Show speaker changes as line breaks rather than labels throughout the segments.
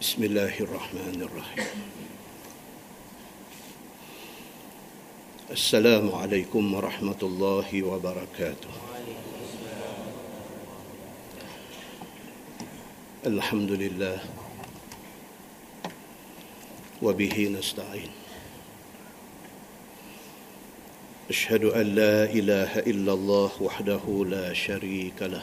بسم الله الرحمن الرحيم السلام عليكم ورحمه الله وبركاته الحمد لله وبه نستعين اشهد ان لا اله الا الله وحده لا شريك له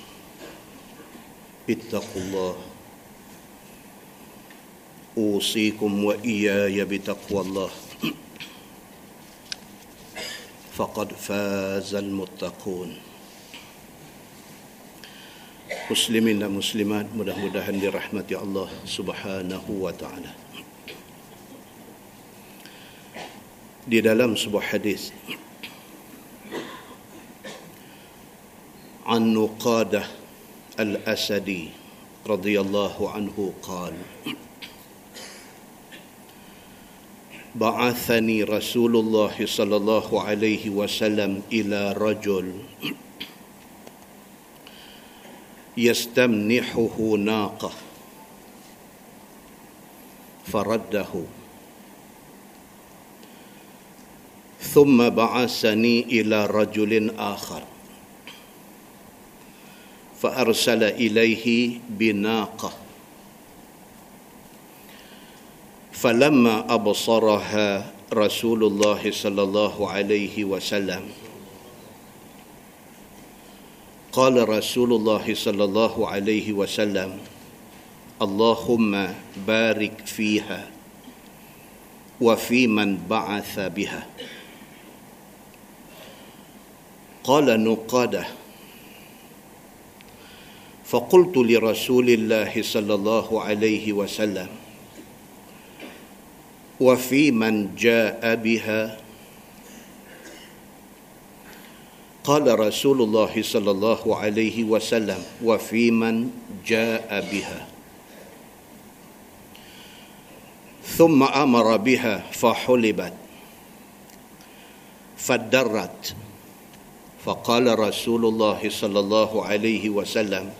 اتقوا الله اوصيكم واياي بتقوى الله فقد فاز المتقون muslimin dan muslimat mudah-mudahan dirahmati Allah Subhanahu wa taala. Di dalam sebuah hadis An Nuqadah الأسدي رضي الله عنه قال بعثني رسول الله صلى الله عليه وسلم إلى رجل يستمنحه ناقة فرده ثم بعثني إلى رجل آخر. فأرسل إليه بناقة. فلما أبصرها رسول الله صلى الله عليه وسلم قال رسول الله صلى الله عليه وسلم اللهم بارك فيها وفي من بعث بها. قال نقادة فقلت لرسول الله صلى الله عليه وسلم وفي من جاء بها؟ قال رسول الله صلى الله عليه وسلم وفي من جاء بها؟ ثم أمر بها فحلبت فدرت. فقال رسول الله صلى الله عليه وسلم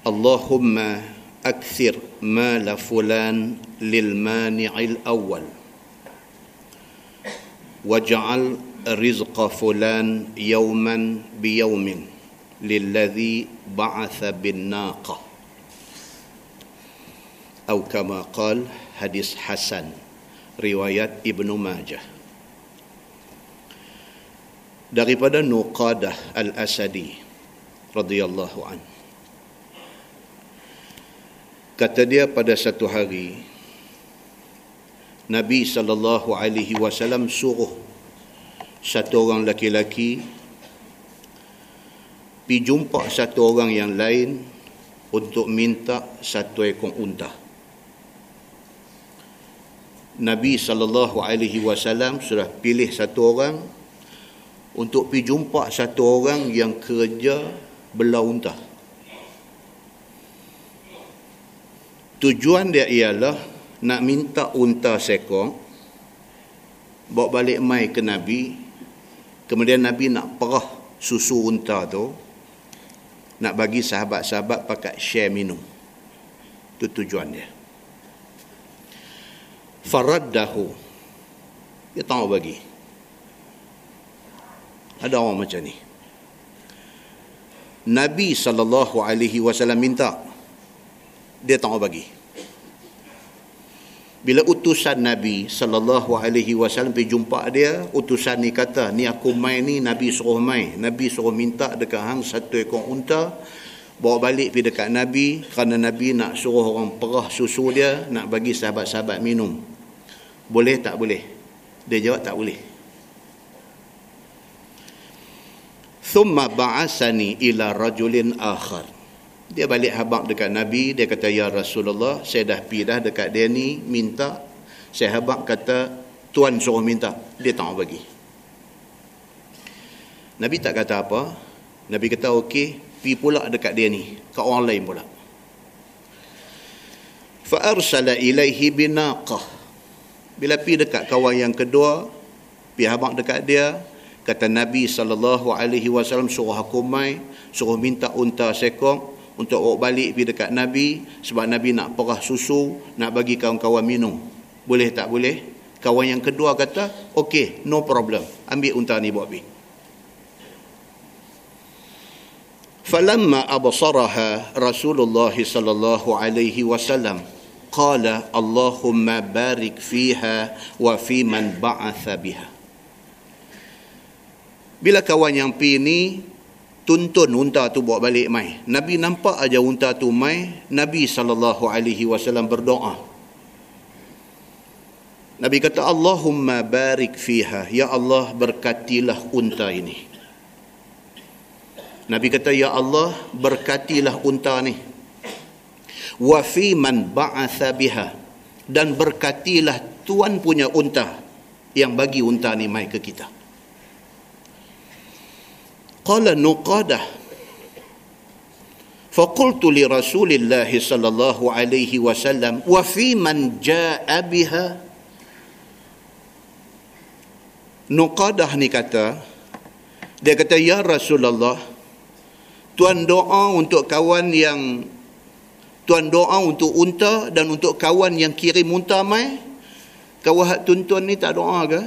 اللهم أكثر مال فلان للمانع الأول. واجعل رزق فلان يوما بيوم للذي بعث بالناقة. أو كما قال حديث حسن رواية ابن ماجه. daripada Nuqadah Al-Asadi radhiyallahu anhu Kata dia pada satu hari Nabi sallallahu alaihi wasallam suruh satu orang laki-laki pi jumpa satu orang yang lain untuk minta satu ekor unta. Nabi sallallahu alaihi wasallam sudah pilih satu orang untuk pi jumpa satu orang yang kerja belau unta. Tujuan dia ialah nak minta unta sekor bawa balik mai ke Nabi. Kemudian Nabi nak perah susu unta tu nak bagi sahabat-sahabat pakai share minum. Itu tujuan dia. Faraddahu. Dia tahu bagi. Ada orang macam ni. Nabi SAW minta dia tak mau bagi. Bila utusan Nabi sallallahu alaihi wasallam pergi jumpa dia utusan ni kata ni aku mai ni Nabi suruh mai Nabi suruh minta dekat hang satu ekor unta bawa balik pergi dekat Nabi kerana Nabi nak suruh orang perah susu dia nak bagi sahabat-sahabat minum. Boleh tak boleh? Dia jawab tak boleh. Thumma ba'asani ila rajulin akhar dia balik habaq dekat Nabi dia kata ya Rasulullah saya dah pi dah dekat dia ni minta. Saya habaq kata tuan suruh minta. Dia tak bagi. Nabi tak kata apa. Nabi kata okey pi pula dekat dia ni kat orang lain pula. Fa arsala ilaihi binaqah bila pi dekat kawan yang kedua pi habaq dekat dia kata Nabi wasallam suruh aku mai suruh minta unta sekong untuk bawa balik pergi dekat Nabi sebab Nabi nak perah susu nak bagi kawan-kawan minum. Boleh tak boleh? Kawan yang kedua kata okey no problem. Ambil unta ni bawa pergi. Falamma absaraha Rasulullah sallallahu alaihi wasallam qala Allahumma barik fiha wa fi man ba'atha biha. Bila kawan yang pi ni tuntun unta tu bawa balik mai. Nabi nampak aja unta tu mai, Nabi sallallahu alaihi wasallam berdoa. Nabi kata Allahumma barik fiha, ya Allah berkatilah unta ini. Nabi kata ya Allah berkatilah unta ni. Wa fi man ba'atha biha dan berkatilah tuan punya unta yang bagi unta ni mai ke kita قال نقادة فقلت لرسول الله صلى الله عليه وسلم وفي من جاء بها Nuqadah ni kata dia kata ya Rasulullah tuan doa untuk kawan yang tuan doa untuk unta dan untuk kawan yang kirim unta mai kawan tuntun ni tak doa ke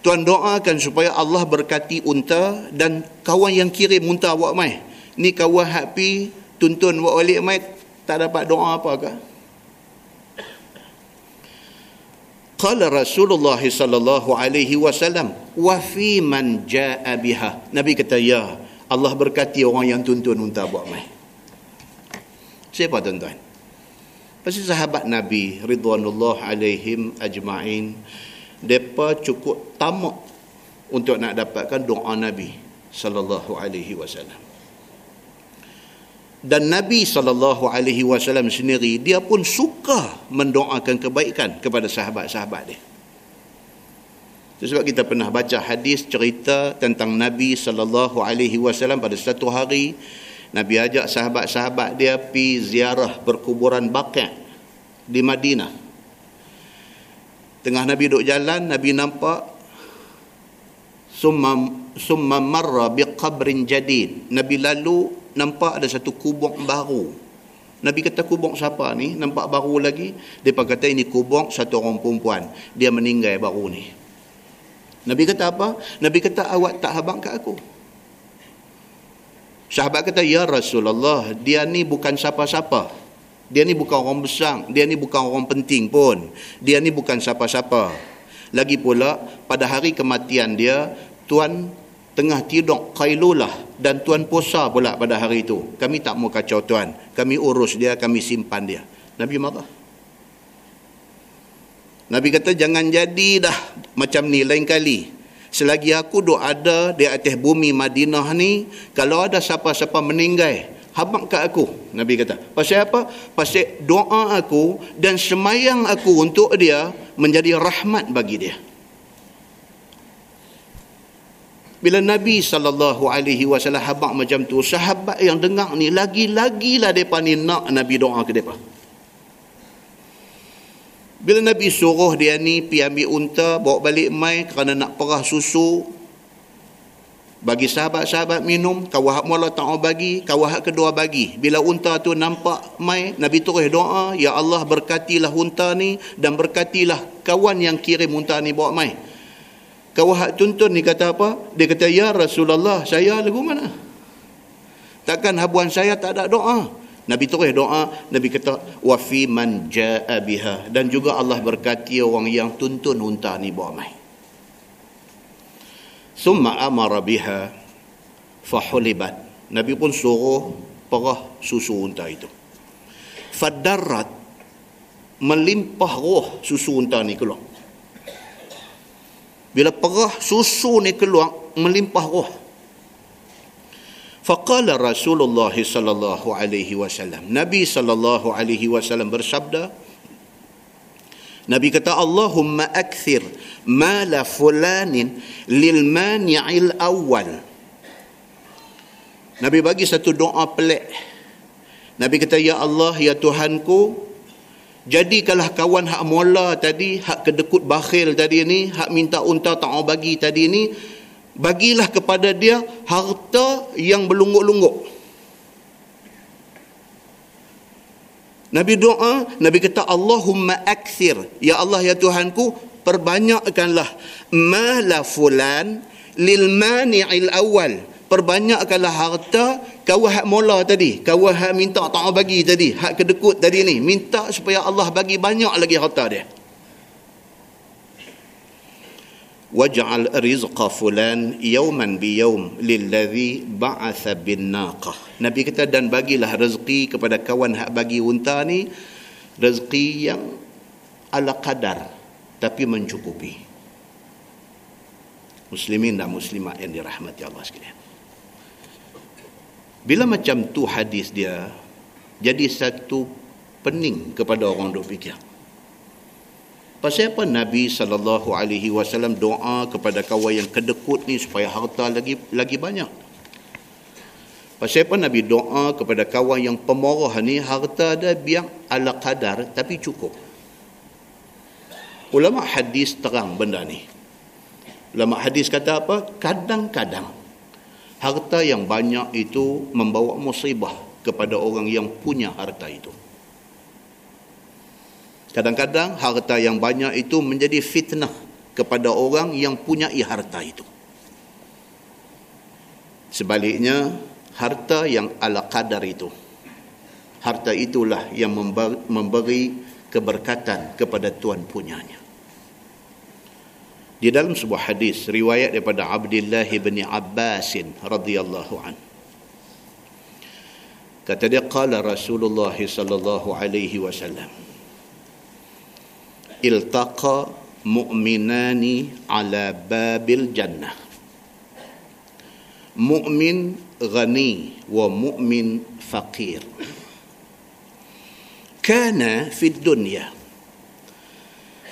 Tuan doakan supaya Allah berkati unta dan kawan yang kirim unta buat mai. Ni kawan happy tuntun buat balik mai tak dapat doa apa ke? Qala Rasulullah sallallahu alaihi wasallam wa fi man jaa biha. Nabi kata ya, Allah berkati orang yang tuntun unta buat mai. Siapa tuan-tuan? Pasti sahabat Nabi ridwanullah alaihim ajma'in depa cukup tamak untuk nak dapatkan doa Nabi sallallahu alaihi wasallam. Dan Nabi sallallahu alaihi wasallam sendiri dia pun suka mendoakan kebaikan kepada sahabat-sahabat dia. Sebab kita pernah baca hadis cerita tentang Nabi sallallahu alaihi wasallam pada satu hari Nabi ajak sahabat-sahabat dia pi ziarah perkuburan Baqi' di Madinah Tengah Nabi duduk jalan, Nabi nampak summa summa marra biqabrin jadid. Nabi lalu nampak ada satu kubur baru. Nabi kata kubur siapa ni? Nampak baru lagi. Dia kata ini kubur satu orang perempuan. Dia meninggal baru ni. Nabi kata apa? Nabi kata awak tak habang kat aku. Sahabat kata, Ya Rasulullah, dia ni bukan siapa-siapa. Dia ni bukan orang besar, dia ni bukan orang penting pun. Dia ni bukan siapa-siapa. Lagi pula pada hari kematian dia, tuan tengah tidur qailulah dan tuan puasa pula pada hari itu. Kami tak mau kacau tuan. Kami urus dia, kami simpan dia. Nabi marah. Nabi kata jangan jadi dah macam ni lain kali. Selagi aku duk ada di atas bumi Madinah ni, kalau ada siapa-siapa meninggal, habaq kat aku nabi kata. Pasal apa? Pasal doa aku dan semayang aku untuk dia menjadi rahmat bagi dia. Bila Nabi sallallahu alaihi wasallam habaq macam tu sahabat yang dengar ni lagi-lagilah depa ni nak Nabi doa ke depa. Bila Nabi suruh dia ni pi ambil unta bawa balik mai kerana nak perah susu bagi sahabat-sahabat minum kawah mula tak bagi kawah kedua bagi. Bila unta tu nampak mai nabi terus doa ya Allah berkatilah unta ni dan berkatilah kawan yang kirim unta ni bawa mai. Kawah tuntun ni kata apa? Dia kata ya Rasulullah saya lagu mana? Takkan habuan saya tak ada doa? Nabi terus doa nabi kata wa fi man jaa biha. Dan juga Allah berkati orang yang tuntun unta ni bawa mai Summa amara biha fahulibat. Nabi pun suruh perah susu unta itu. Fadarat melimpah roh susu unta ni keluar. Bila perah susu ni keluar, melimpah roh. Faqala Rasulullah sallallahu alaihi wasallam. Nabi sallallahu alaihi wasallam bersabda, Nabi kata Allahumma akthir mala fulanin lil mani'il awal. Nabi bagi satu doa pelik. Nabi kata ya Allah ya Tuhanku jadikanlah kawan hak mula tadi hak kedekut bakhil tadi ni hak minta unta tak bagi tadi ni bagilah kepada dia harta yang berlungguk-lungguk. Nabi doa, Nabi kata Allahumma akthir, ya Allah ya Tuhanku, perbanyakkanlah mala fulan lil mani'il awal. Perbanyakkanlah harta kau hak mula tadi, kau hak minta tak bagi tadi, hak kedekut tadi ni, minta supaya Allah bagi banyak lagi harta dia. Waj'al rizqa fulan yawman bi yawm lilladhi ba'atha bin naqah nabi kata dan bagilah rezeki kepada kawan hak bagi unta ni rezeki yang ala kadar tapi mencukupi. Muslimin dan muslimat yang dirahmati Allah sekalian. Bila macam tu hadis dia jadi satu pening kepada orang duk fikir Pasal apa Nabi sallallahu alaihi wasallam doa kepada kawan yang kedekut ni supaya harta lagi lagi banyak? Pasal apa Nabi doa kepada kawan yang pemarah ni harta dia biar ala kadar tapi cukup. Ulama hadis terang benda ni. Ulama hadis kata apa? Kadang-kadang harta yang banyak itu membawa musibah kepada orang yang punya harta itu. Kadang-kadang harta yang banyak itu menjadi fitnah kepada orang yang punya harta itu. Sebaliknya, harta yang ala kadar itu. Harta itulah yang memberi keberkatan kepada tuan punyanya. Di dalam sebuah hadis riwayat daripada Abdullah bin Abbas radhiyallahu an. Kata dia qala Rasulullah sallallahu alaihi wasallam التقى مؤمنان على باب الجنة. مؤمن غني ومؤمن فقير. كان في الدنيا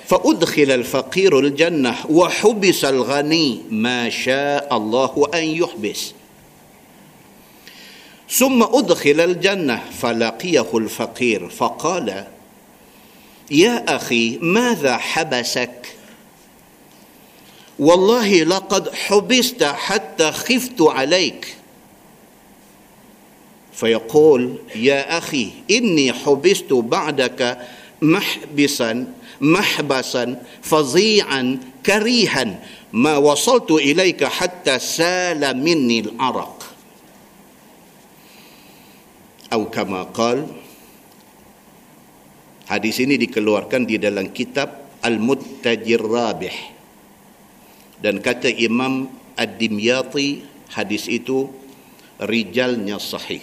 فأدخل الفقير الجنة وحبس الغني ما شاء الله أن يحبس. ثم أدخل الجنة فلقيه الفقير فقال يا أخي ماذا حبسك؟ والله لقد حبست حتى خفت عليك. فيقول يا أخي إني حبست بعدك محبسا محبسا فظيعا كريها. ما وصلت إليك حتى سال مني العرق أو كما قال Hadis ini dikeluarkan di dalam kitab Al-Muttajir Rabih. Dan kata Imam Ad-Dimyati, hadis itu rijalnya sahih.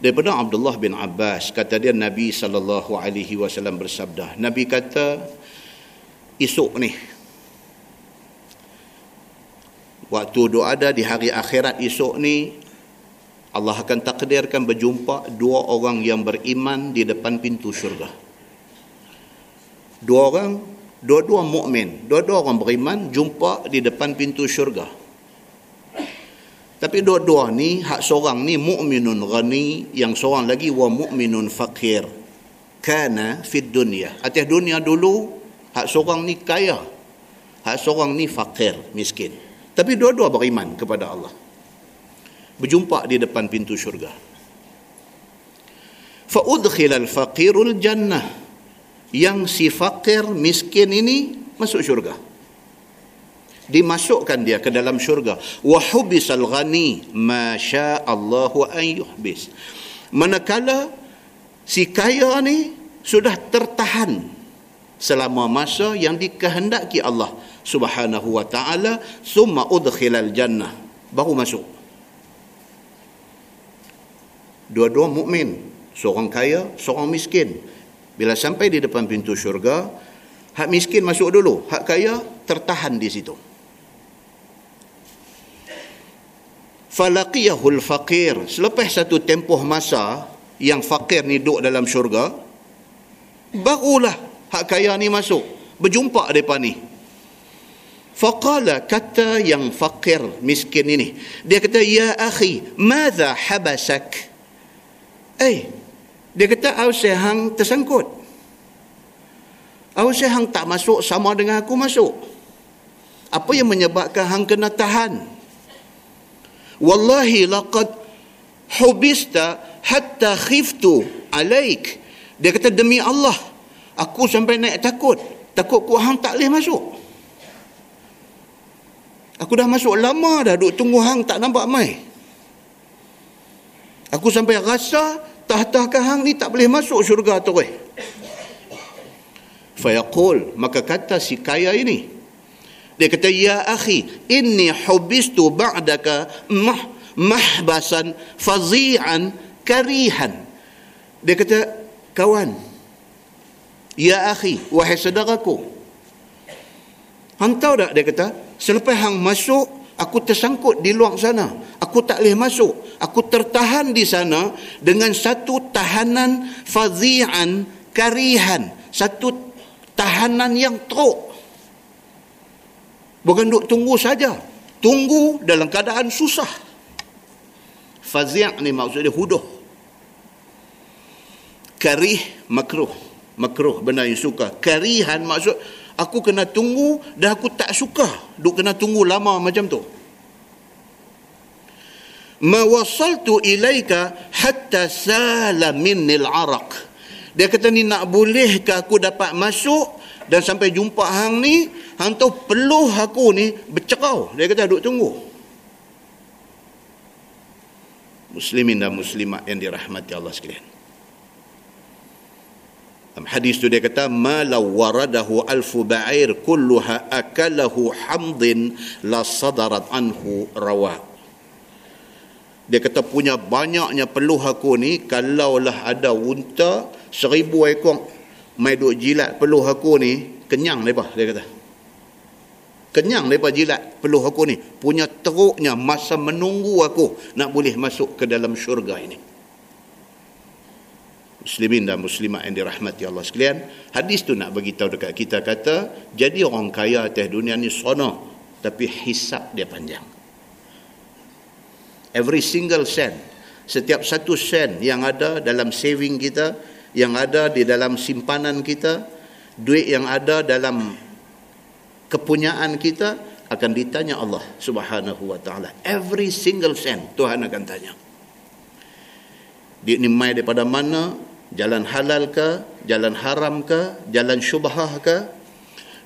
Daripada Abdullah bin Abbas, kata dia Nabi sallallahu alaihi wasallam bersabda. Nabi kata esok ni waktu doa ada di hari akhirat esok ni Allah akan takdirkan berjumpa dua orang yang beriman di depan pintu syurga. Dua orang, dua-dua mukmin, dua-dua orang beriman jumpa di depan pintu syurga. Tapi dua-dua ni hak seorang ni mukminun ghani, yang seorang lagi wa mukminun fakir. Kana fid dunya. Atas dunia dulu hak seorang ni kaya. Hak seorang ni fakir, miskin. Tapi dua-dua beriman kepada Allah berjumpa di depan pintu syurga. Fa udkhilal faqirul jannah. Yang si fakir miskin ini masuk syurga. Dimasukkan dia ke dalam syurga. Wa hubisal ghani ma Allah an yuhbis. Manakala si kaya ni sudah tertahan selama masa yang dikehendaki Allah Subhanahu wa taala summa udkhilal jannah. Baru masuk dua-dua mukmin seorang kaya seorang miskin. Bila sampai di depan pintu syurga hak miskin masuk dulu hak kaya tertahan di situ. Falaqiyahul faqir. Selepas satu tempoh masa yang fakir ni duduk dalam syurga barulah hak kaya ni masuk. Berjumpa depa ni. Faqala kata yang fakir miskin ini. Dia kata ya akhi madza habasak eh dia kata au hang tersangkut. Au hang tak masuk sama dengan aku masuk. Apa yang menyebabkan hang kena tahan? Wallahi laqad hubista hatta khiftu alaik. Dia kata demi Allah aku sampai naik takut. Takut ku hang tak boleh masuk. Aku dah masuk lama dah duk tunggu hang tak nampak mai aku sampai rasa tahta hang ni tak boleh masuk syurga eh fayaqul maka kata si kaya ini dia kata, Ya akhi, inni hubistu ba'daka mah, mahbasan fazi'an karihan. Dia kata, kawan, Ya akhi, wahai saudaraku. Hang tahu tak, dia kata, selepas hang masuk, aku tersangkut di luar sana. Aku tak boleh masuk. Aku tertahan di sana dengan satu tahanan fazi'an karihan. Satu tahanan yang teruk Bukan duk tunggu saja. Tunggu dalam keadaan susah. Fazi' ni maksudnya huduh. Karih makruh. Makruh benda yang suka. Karihan maksud aku kena tunggu dah aku tak suka. Duk kena tunggu lama macam tu. Ma wasaltu ilaika hatta sala minnil araq. Dia kata ni nak bolehkah aku dapat masuk dan sampai jumpa hang ni hang tahu peluh aku ni bercerau dia kata duduk tunggu muslimin dan muslimat yang dirahmati Allah sekalian hadis tu dia kata ma law waradahu alfu ba'ir kulluha akalahu hamdin la sadarat anhu rawa. Dia kata punya banyaknya peluh aku ni kalaulah ada unta seribu ekor mai duk jilat peluh aku ni kenyang depa dia kata. Kenyang depa jilat peluh aku ni. Punya teruknya masa menunggu aku nak boleh masuk ke dalam syurga ini muslimin dan muslimat yang dirahmati Allah sekalian hadis tu nak bagi tahu dekat kita kata jadi orang kaya atas dunia ni sono tapi hisap dia panjang every single cent setiap satu sen yang ada dalam saving kita yang ada di dalam simpanan kita, duit yang ada dalam kepunyaan kita akan ditanya Allah Subhanahu wa taala. Every single cent Tuhan akan tanya. Duit ni mai daripada mana? Jalan halal ke? Jalan haram ke? Jalan syubhah ke?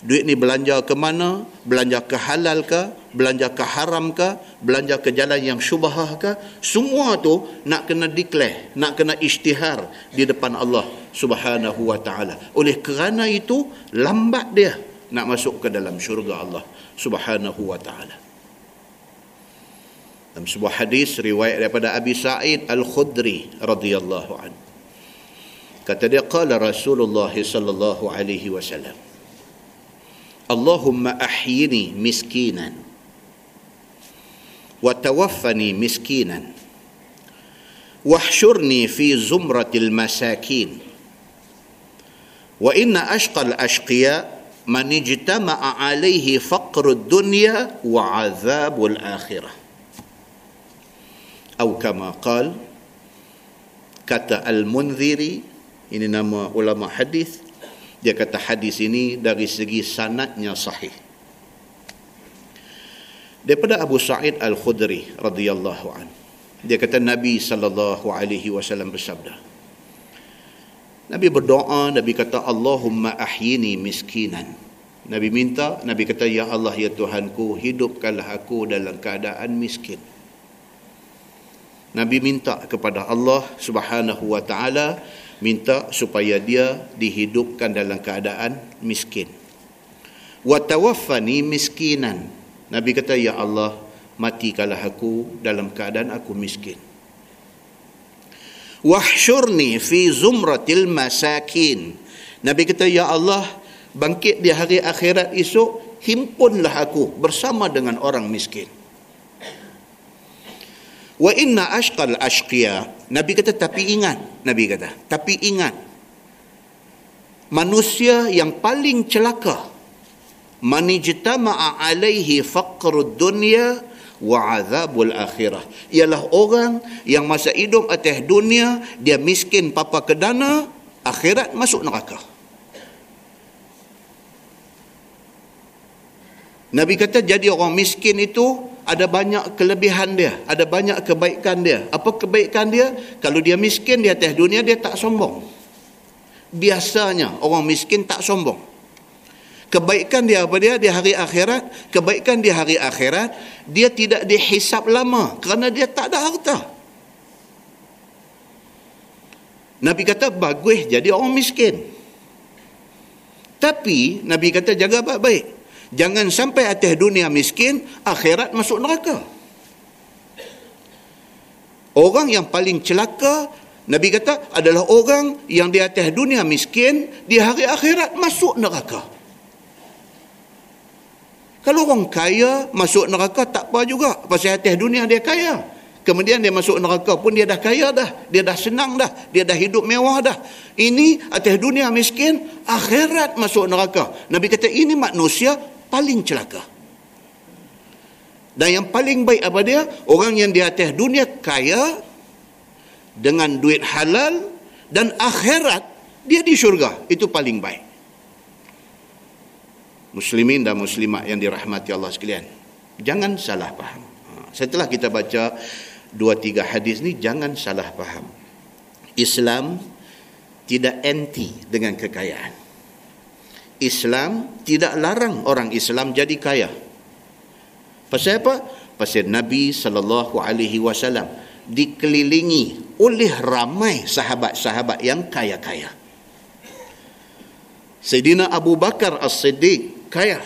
duit ni belanja ke mana, belanja ke halal ke, belanja ke haram ke, belanja ke jalan yang syubhah ke, semua tu nak kena declare, nak kena isytihar di depan Allah Subhanahu wa taala. Oleh kerana itu lambat dia nak masuk ke dalam syurga Allah Subhanahu wa taala. Dalam sebuah hadis riwayat daripada Abi Sa'id Al-Khudri radhiyallahu an. Kata dia qala Rasulullah sallallahu alaihi wasallam Allahumma ahyini miskinan wa tawaffani miskinan wahshurni fi zumratil masakin wa inna ashqal ashqiya man ijtama'a alaihi faqrud dunya wa الدنيا akhirah atau kama كما kata al-munziri ini nama ulama hadis. Dia kata hadis ini dari segi sanatnya sahih. Daripada Abu Sa'id Al-Khudri radhiyallahu an dia kata Nabi sallallahu alaihi wasallam bersabda Nabi berdoa Nabi kata Allahumma ahyini miskinan Nabi minta Nabi kata ya Allah ya Tuhanku hidupkanlah aku dalam keadaan miskin. Nabi minta kepada Allah Subhanahu wa taala minta supaya dia dihidupkan dalam keadaan miskin. Wa tawaffani miskinan. Nabi kata ya Allah matikanlah aku dalam keadaan aku miskin. Wahsyurni fi zumratil masakin. Nabi kata ya Allah bangkit di hari akhirat esok himpunlah aku bersama dengan orang miskin. Wa inna ashqal ashqiya. Nabi kata tapi ingat. Nabi kata tapi ingat. Manusia yang paling celaka. Manijtama'a alaihi faqrud dunya wa azabul akhirah. Ialah orang yang masa hidup atas dunia, dia miskin papa kedana, akhirat masuk neraka. Nabi kata jadi orang miskin itu ada banyak kelebihan dia, ada banyak kebaikan dia. Apa kebaikan dia? Kalau dia miskin di atas dunia dia tak sombong. Biasanya orang miskin tak sombong. Kebaikan dia apa dia di hari akhirat? Kebaikan di hari akhirat dia tidak dihisap lama kerana dia tak ada harta. Nabi kata bagus jadi orang miskin. Tapi Nabi kata jaga baik-baik. Jangan sampai atas dunia miskin, akhirat masuk neraka. Orang yang paling celaka, Nabi kata adalah orang yang di atas dunia miskin, di hari akhirat masuk neraka. Kalau orang kaya masuk neraka tak apa juga. Pasal atas dunia dia kaya. Kemudian dia masuk neraka pun dia dah kaya dah. Dia dah senang dah. Dia dah hidup mewah dah. Ini atas dunia miskin, akhirat masuk neraka. Nabi kata ini manusia paling celaka. Dan yang paling baik apa dia? Orang yang di atas dunia kaya dengan duit halal dan akhirat dia di syurga. Itu paling baik. Muslimin dan muslimat yang dirahmati Allah sekalian. Jangan salah faham. Ha, setelah kita baca dua tiga hadis ni jangan salah faham. Islam tidak anti dengan kekayaan. Islam tidak larang orang Islam jadi kaya. Pasal apa? Pasal Nabi sallallahu alaihi wasallam dikelilingi oleh ramai sahabat-sahabat yang kaya-kaya. Sayyidina Abu Bakar As-Siddiq kaya.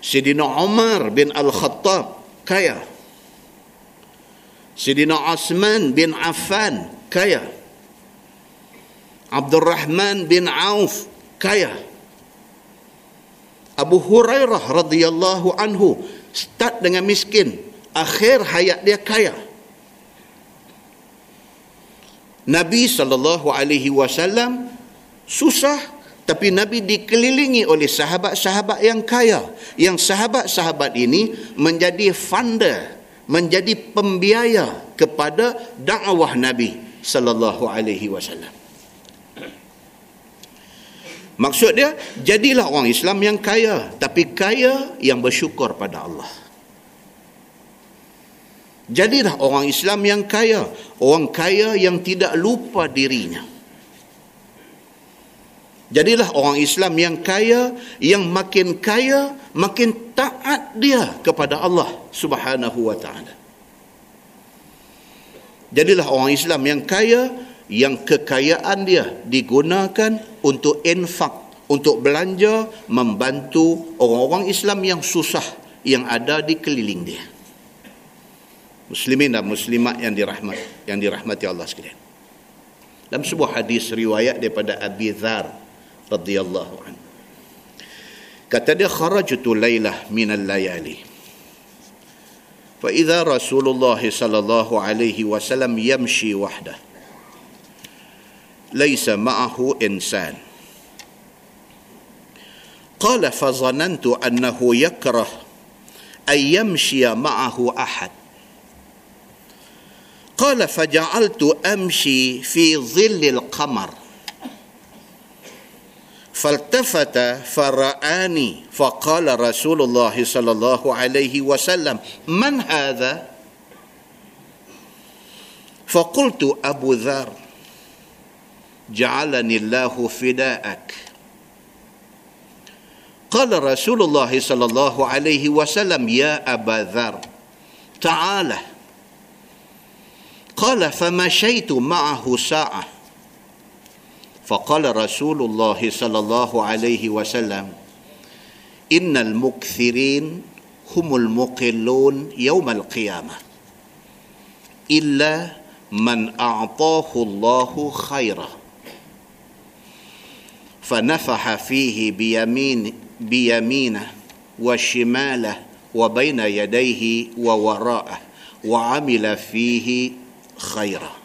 Sayyidina Umar bin Al-Khattab kaya. Sayyidina Osman bin Affan kaya. Abdul Rahman bin Auf kaya. Abu Hurairah radhiyallahu anhu start dengan miskin, akhir hayat dia kaya. Nabi sallallahu alaihi wasallam susah tapi Nabi dikelilingi oleh sahabat-sahabat yang kaya. Yang sahabat-sahabat ini menjadi funder, menjadi pembiaya kepada dakwah Nabi sallallahu alaihi wasallam. Maksud dia, jadilah orang Islam yang kaya. Tapi kaya yang bersyukur pada Allah. Jadilah orang Islam yang kaya. Orang kaya yang tidak lupa dirinya. Jadilah orang Islam yang kaya, yang makin kaya, makin taat dia kepada Allah subhanahu wa ta'ala. Jadilah orang Islam yang kaya, yang kekayaan dia digunakan untuk infak, untuk belanja, membantu orang-orang Islam yang susah yang ada di keliling dia. Muslimin dan muslimat yang dirahmat yang dirahmati Allah sekalian. Dalam sebuah hadis riwayat daripada Abi Dzar radhiyallahu anhu. Kata dia kharajtu lailah min al-layali. Fa idza Rasulullah sallallahu alaihi wasallam yamshi wahdahu ليس معه إنسان. قال فظننت أنه يكره أن يمشي معه أحد. قال فجعلت أمشي في ظل القمر. فالتفت فرآني فقال رسول الله صلى الله عليه وسلم من هذا؟ فقلت أبو ذر. جعلني الله فداءك. قال رسول الله صلى الله عليه وسلم يا أبا ذر تعال. قال فمشيت معه ساعة. فقال رسول الله صلى الله عليه وسلم إن المكثرين هم المقلون يوم القيامة إلا من أعطاه الله خيره فنفح فيه بيمين بيمينه وشماله wa baina yadayhi wa wara'ah wa amila fihi khaira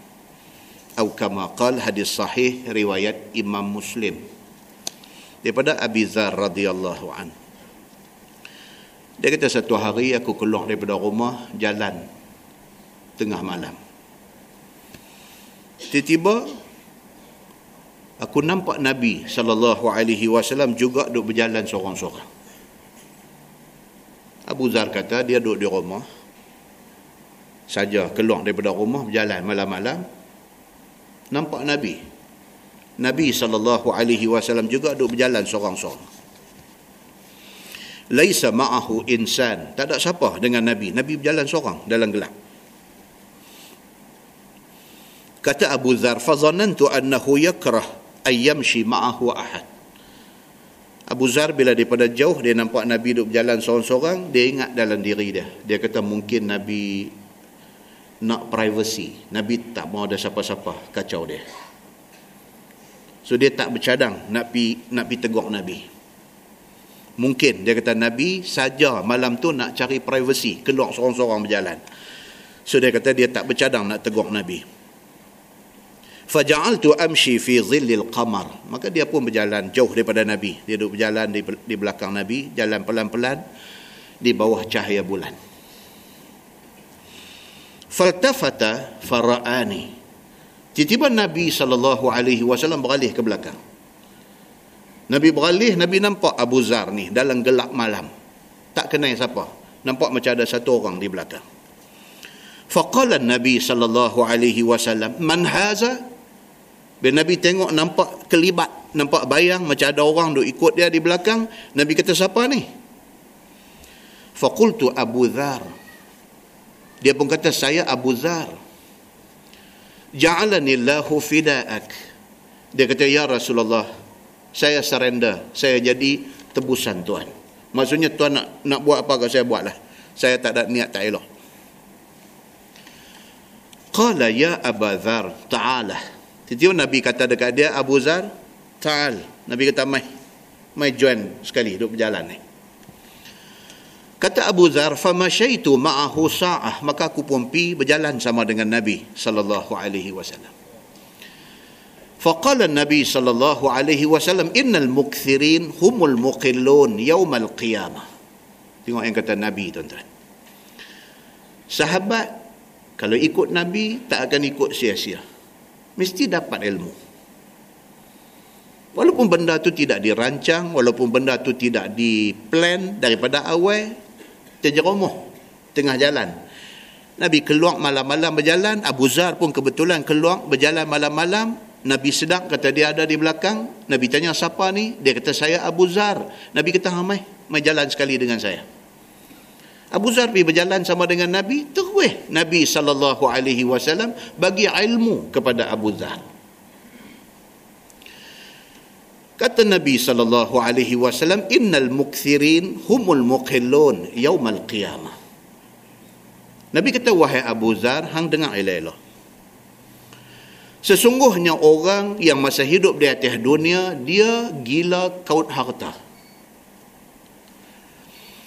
atau kama qal hadis sahih riwayat Imam Muslim daripada Abi Zar radhiyallahu an dia kata satu hari aku keluar daripada rumah jalan tengah malam tiba-tiba aku nampak Nabi sallallahu alaihi wasallam juga duduk berjalan seorang-seorang. Abu Zar kata dia duduk di rumah. Saja keluar daripada rumah berjalan malam-malam. Nampak Nabi. Nabi SAW juga duduk berjalan seorang-seorang. Laisa ma'ahu insan. Tak ada siapa dengan Nabi. Nabi berjalan seorang dalam gelap. Kata Abu Dhar fazanantu annahu yakrah ayyamshi ma'ahu ahad Abu Zar bila daripada jauh dia nampak Nabi duduk berjalan seorang-seorang dia ingat dalam diri dia dia kata mungkin Nabi nak privacy. Nabi tak mau ada siapa-siapa kacau dia. So dia tak bercadang nak pi nak pi tegur Nabi. Mungkin dia kata Nabi saja malam tu nak cari privacy, keluar seorang-seorang berjalan. So dia kata dia tak bercadang nak tegur Nabi. Faja'altu amshi fi dhillil qamar. Maka dia pun berjalan jauh daripada Nabi. Dia duduk berjalan di, di belakang Nabi, jalan pelan-pelan di bawah cahaya bulan. Faltafata fara'ani. Tiba-tiba Nabi wasallam beralih ke belakang. Nabi beralih Nabi nampak Abu Zar ni dalam gelap malam. Tak kenal siapa. Nampak macam ada satu orang di belakang. Faqala Nabi sallallahu alaihi wasallam man haza bila Nabi tengok nampak kelibat nampak bayang macam ada orang duk ikut dia di belakang Nabi kata siapa ni faqultu Abu Dhar dia pun kata saya Abu Zar. Ja'alani Allahu fida'ak. Dia kata ya Rasulullah, saya surrender, saya jadi tebusan Tuhan. Maksudnya Tuhan nak nak buat apa ke saya buatlah. Saya tak ada niat tak elok. Qala ya Abu Zar, ta'ala. Tiba Nabi kata dekat dia Abu Zar, ta'al. Nabi kata mai. Mai join sekali duduk berjalan ni. Kata Abu Zar, "Famashaitu ma'ahu sa'ah." Maka aku pun pi berjalan sama dengan Nabi sallallahu alaihi wasallam. Faqala Nabi sallallahu alaihi wasallam, "Innal mukthirin humul muqillun yaumal qiyamah." Tengok yang kata Nabi tuan-tuan. Sahabat kalau ikut Nabi tak akan ikut sia-sia. Mesti dapat ilmu. Walaupun benda tu tidak dirancang, walaupun benda tu tidak diplan daripada awal, terjeromuh tengah jalan. Nabi keluar malam-malam berjalan, Abu Zar pun kebetulan keluar berjalan malam-malam, Nabi sedang kata dia ada di belakang, Nabi tanya siapa ni? Dia kata saya Abu Zar. Nabi kata mai, mai jalan sekali dengan saya. Abu Zar pergi berjalan sama dengan Nabi, terus Nabi sallallahu alaihi wasallam bagi ilmu kepada Abu Zar. Kata Nabi sallallahu alaihi wasallam, "Innal mukthirin humul muqillun yaumal qiyamah." Nabi kata, "Wahai Abu Zar, hang dengar elok-elok. Sesungguhnya orang yang masa hidup di atas dunia, dia gila kaut harta.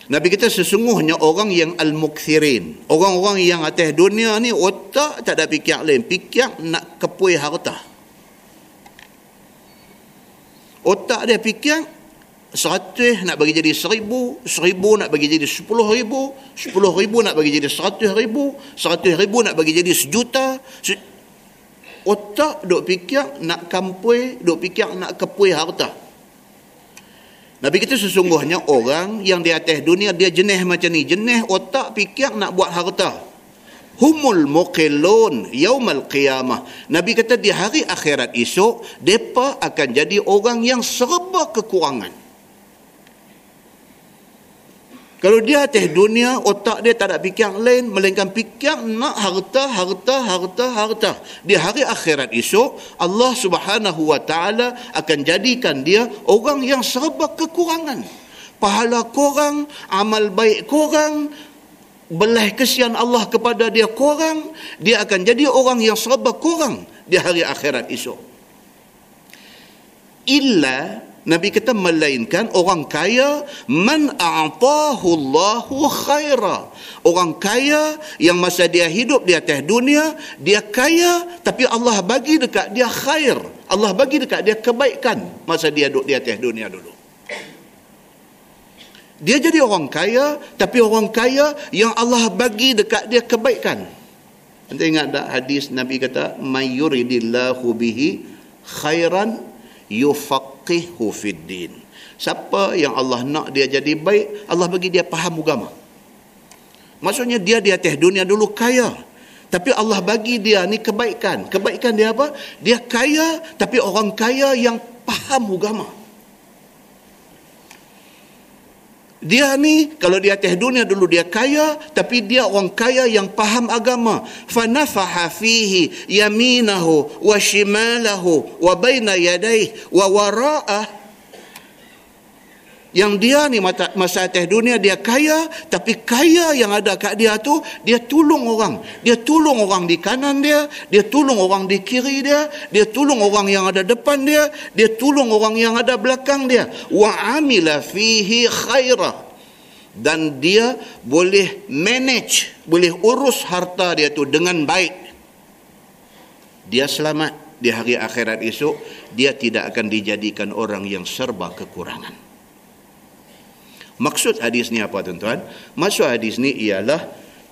Nabi kata sesungguhnya orang yang al-mukthirin, orang-orang yang atas dunia ni otak tak ada fikir lain, fikir nak kepui harta. Otak dia fikir seratus nak bagi jadi seribu, seribu nak bagi jadi sepuluh ribu, sepuluh ribu nak bagi jadi seratus ribu, seratus ribu nak bagi jadi sejuta. Otak duk fikir nak kampui, duk fikir nak kepui harta. Nabi kita sesungguhnya orang yang di atas dunia dia jenis macam ni. Jenis otak fikir nak buat harta. Humul muqillun yaumal qiyamah. Nabi kata di hari akhirat esok depa akan jadi orang yang serba kekurangan kalau dia atas dunia, otak dia tak ada fikir lain, melainkan fikir nak harta, harta, harta, harta. Di hari akhirat esok, Allah subhanahu wa ta'ala akan jadikan dia orang yang serba kekurangan. Pahala korang, amal baik korang, belah kesian Allah kepada dia kurang, dia akan jadi orang yang serba kurang di hari akhirat esok. Illa Nabi kata melainkan orang kaya man a'tahu Allahu khaira. Orang kaya yang masa dia hidup di atas dunia, dia kaya tapi Allah bagi dekat dia khair. Allah bagi dekat dia kebaikan masa dia duduk di atas dunia dulu. Dia jadi orang kaya tapi orang kaya yang Allah bagi dekat dia kebaikan. Anda ingat tak hadis Nabi kata mayyuridillahu bihi khairan yufaqihu fid din. Siapa yang Allah nak dia jadi baik, Allah bagi dia faham agama. Maksudnya dia di atas dunia dulu kaya. Tapi Allah bagi dia ni kebaikan. Kebaikan dia apa? Dia kaya tapi orang kaya yang faham agama. Dia ni kalau di atas dunia dulu dia kaya tapi dia orang kaya yang faham agama. Fanafaha fihi yaminahu wa shimalahu wa baina yadayhi wa wara'ah yang dia ni masa, atas dunia dia kaya tapi kaya yang ada kat dia tu dia tolong orang. Dia tolong orang di kanan dia dia tolong orang di kiri dia dia tolong orang yang ada depan dia dia tolong orang yang ada belakang dia. Wa amila fihi khairah dan dia boleh manage boleh urus harta dia tu dengan baik. Dia selamat di hari akhirat esok dia tidak akan dijadikan orang yang serba kekurangan Maksud hadis ni apa tuan-tuan? Maksud hadis ni ialah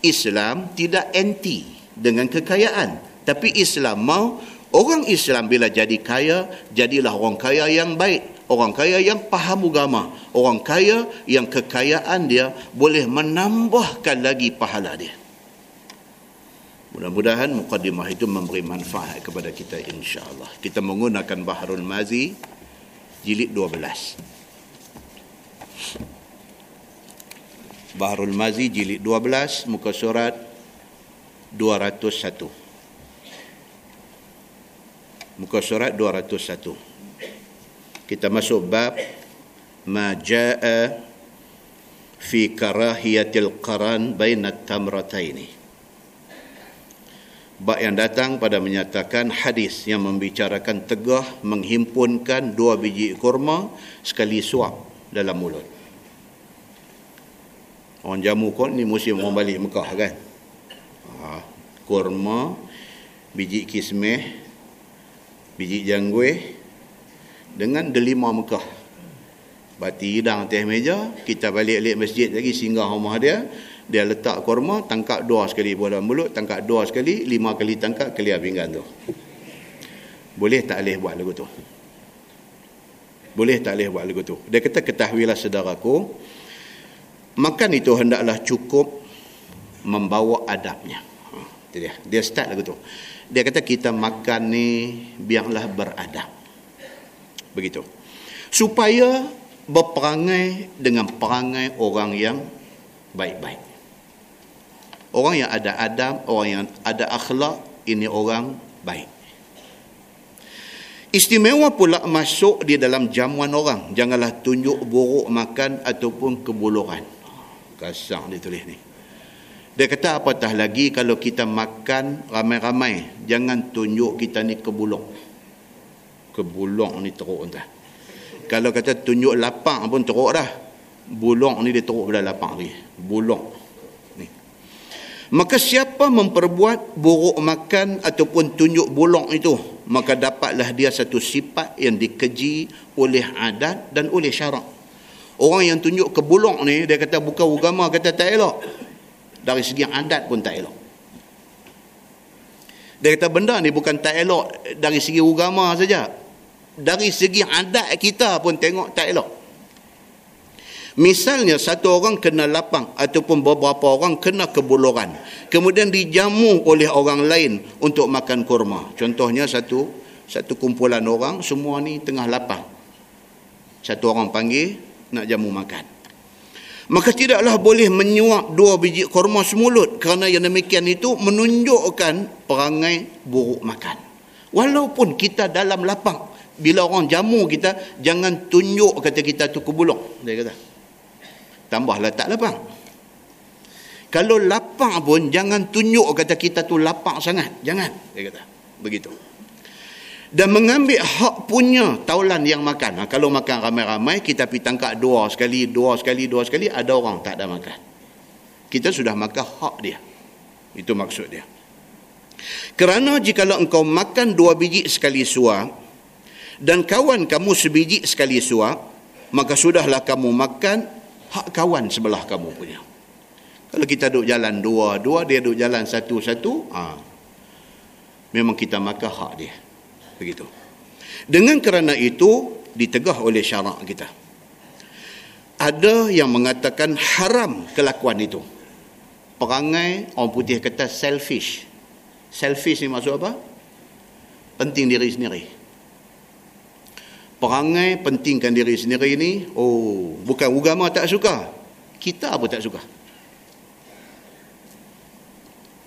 Islam tidak anti dengan kekayaan. Tapi Islam mau orang Islam bila jadi kaya, jadilah orang kaya yang baik. Orang kaya yang faham agama. Orang kaya yang kekayaan dia boleh menambahkan lagi pahala dia. Mudah-mudahan mukadimah itu memberi manfaat kepada kita insya-Allah. Kita menggunakan Baharul Mazi jilid 12. Bahrul Mazi jilid 12 muka surat 201 muka surat 201 kita masuk bab ma jaa fi karahiyatil qaran baina tamrataini. Bab yang datang pada menyatakan hadis yang membicarakan tegah menghimpunkan dua biji kurma sekali suap dalam mulut orang jamu kot ni musim orang balik Mekah kan. Ha, kurma biji kismeh biji jangguih dengan delima Mekah. Bati hidang atas meja kita balik-balik masjid lagi singgah rumah dia. Dia letak kurma tangkap dua sekali dalam mulut tangkap dua sekali lima kali tangkap kelia pinggan tu. Boleh tak boleh buat lagu tu? Boleh tak boleh buat lagu tu? Dia kata ketahuilah saudaraku makan itu hendaklah cukup membawa adabnya. Ha, itu dia. Dia start lagu tu. Dia kata kita makan ni biarlah beradab. Begitu. Supaya berperangai dengan perangai orang yang baik-baik. Orang yang ada adab, orang yang ada akhlak, ini orang baik. Istimewa pula masuk di dalam jamuan orang. Janganlah tunjuk buruk makan ataupun kebuluran kasar dia tulis ni. Dia kata apatah lagi kalau kita makan ramai-ramai jangan tunjuk kita ni kebulong kebulong ni teruk entah. Kalau kata tunjuk lapang pun teruk dah. Bulong ni dia teruk pada lapang lagi. Bulong ni. Maka siapa memperbuat buruk makan ataupun tunjuk bulong itu maka dapatlah dia satu sifat yang dikeji oleh adat dan oleh syarak Orang yang tunjuk ke buluk ni, dia kata bukan agama, kata tak elok. Dari segi adat pun tak elok. Dia kata benda ni bukan tak elok dari segi agama saja. Dari segi adat kita pun tengok tak elok. Misalnya satu orang kena lapang ataupun beberapa orang kena kebuluran. Kemudian dijamu oleh orang lain untuk makan kurma. Contohnya satu satu kumpulan orang semua ni tengah lapang. Satu orang panggil nak jamu makan. Maka tidaklah boleh menyuap dua biji korma semulut kerana yang demikian itu menunjukkan perangai buruk makan. Walaupun kita dalam lapang, bila orang jamu kita, jangan tunjuk kata kita tu kebulung. Dia kata. Tambahlah tak lapang. Kalau lapang pun jangan tunjuk kata kita tu lapang sangat. Jangan. Dia kata. Begitu. Dan mengambil hak punya taulan yang makan. Ha, kalau makan ramai-ramai, kita pergi tangkap dua sekali, dua sekali, dua sekali, ada orang tak ada makan. Kita sudah makan hak dia. Itu maksud dia. Kerana jika engkau makan dua biji sekali suap, dan kawan kamu sebiji sekali suap, maka sudahlah kamu makan hak kawan sebelah kamu punya. Kalau kita duduk jalan dua, dua, dia duduk jalan satu, satu, ha, memang kita makan hak dia begitu. Dengan kerana itu ditegah oleh syarak kita. Ada yang mengatakan haram kelakuan itu. Perangai orang putih kata selfish. Selfish ni maksud apa? Penting diri sendiri. Perangai pentingkan diri sendiri ni oh bukan agama tak suka. Kita apa tak suka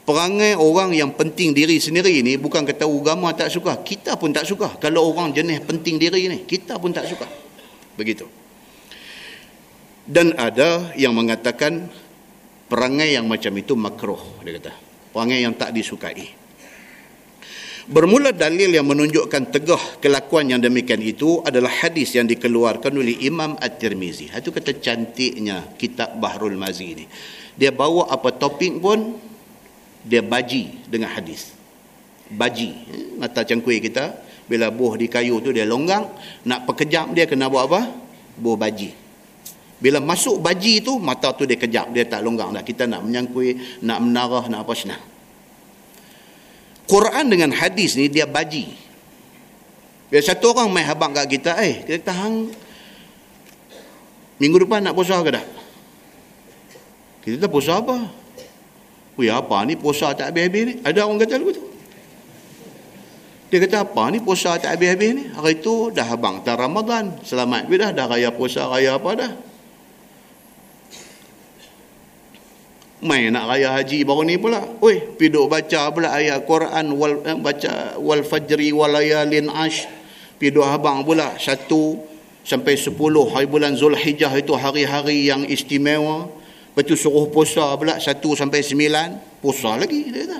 perangai orang yang penting diri sendiri ni bukan kata agama tak suka. Kita pun tak suka. Kalau orang jenis penting diri ni kita pun tak suka. Begitu. Dan ada yang mengatakan perangai yang macam itu makruh dia kata. Perangai yang tak disukai. Bermula dalil yang menunjukkan tegah kelakuan yang demikian itu adalah hadis yang dikeluarkan oleh Imam At-Tirmizi. Itu kata cantiknya kitab Bahrul Mazi ni. Dia bawa apa topik pun dia baji dengan hadis. Baji eh, mata cangkui kita bila buh di kayu tu dia longgang nak perkejap dia kena buat apa? Buh baji. Bila masuk baji tu mata tu dia kejap dia tak longgang dah. Kita nak menyangkui nak menarah nak apa senang. Quran dengan hadis ni dia baji. Bila satu orang main habang kat kita eh kita tahan. Minggu depan nak puasa ke tak? Kita tak puasa apa Wih apa ni puasa tak habis-habis ni? Ada orang kata begitu. Dia kata apa ni puasa tak habis-habis ni? Hari tu dah abang tak Ramadan. Selamat dah dah raya puasa raya apa dah. Main nak raya haji baru ni pula. Weh, piduk baca pula ayat Quran wal eh, baca wal fajri wal layalin ash. Piduk abang pula satu sampai sepuluh hari bulan Zulhijjah itu hari-hari yang istimewa. Lepas tu suruh puasa pula 1 sampai 9, puasa lagi dia kata.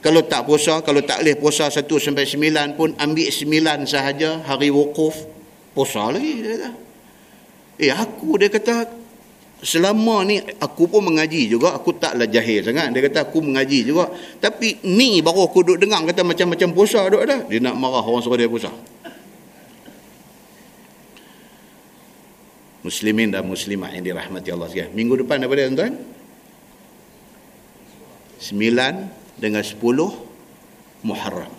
Kalau tak puasa, kalau tak boleh puasa 1 sampai 9 pun ambil 9 sahaja hari wukuf, puasa lagi dia kata. Eh aku dia kata selama ni aku pun mengaji juga, aku taklah jahil sangat. Dia kata aku mengaji juga. Tapi ni baru aku duduk dengar kata macam-macam puasa duk ada. Dia nak marah orang suruh dia puasa. Muslimin dan muslimat yang dirahmati Allah sekalian. Minggu depan apa dia tuan-tuan? 9 dengan 10 Muharram.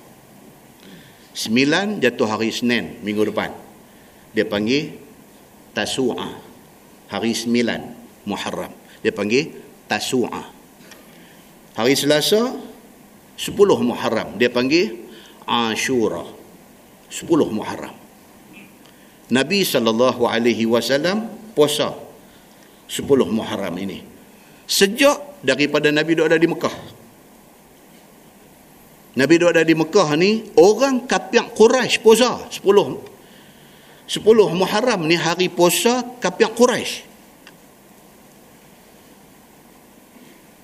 9 jatuh hari Senin minggu depan. Dia panggil Tasu'a. Hari 9 Muharram. Dia panggil Tasu'a. Hari Selasa 10 Muharram. Dia panggil Ashura. 10 Muharram. Nabi sallallahu alaihi wasallam puasa 10 Muharram ini. Sejak daripada Nabi duduk ada di Mekah. Nabi duduk ada di Mekah ni orang kapiak Quraisy puasa 10 10 Muharram ni hari puasa kapiak Quraisy.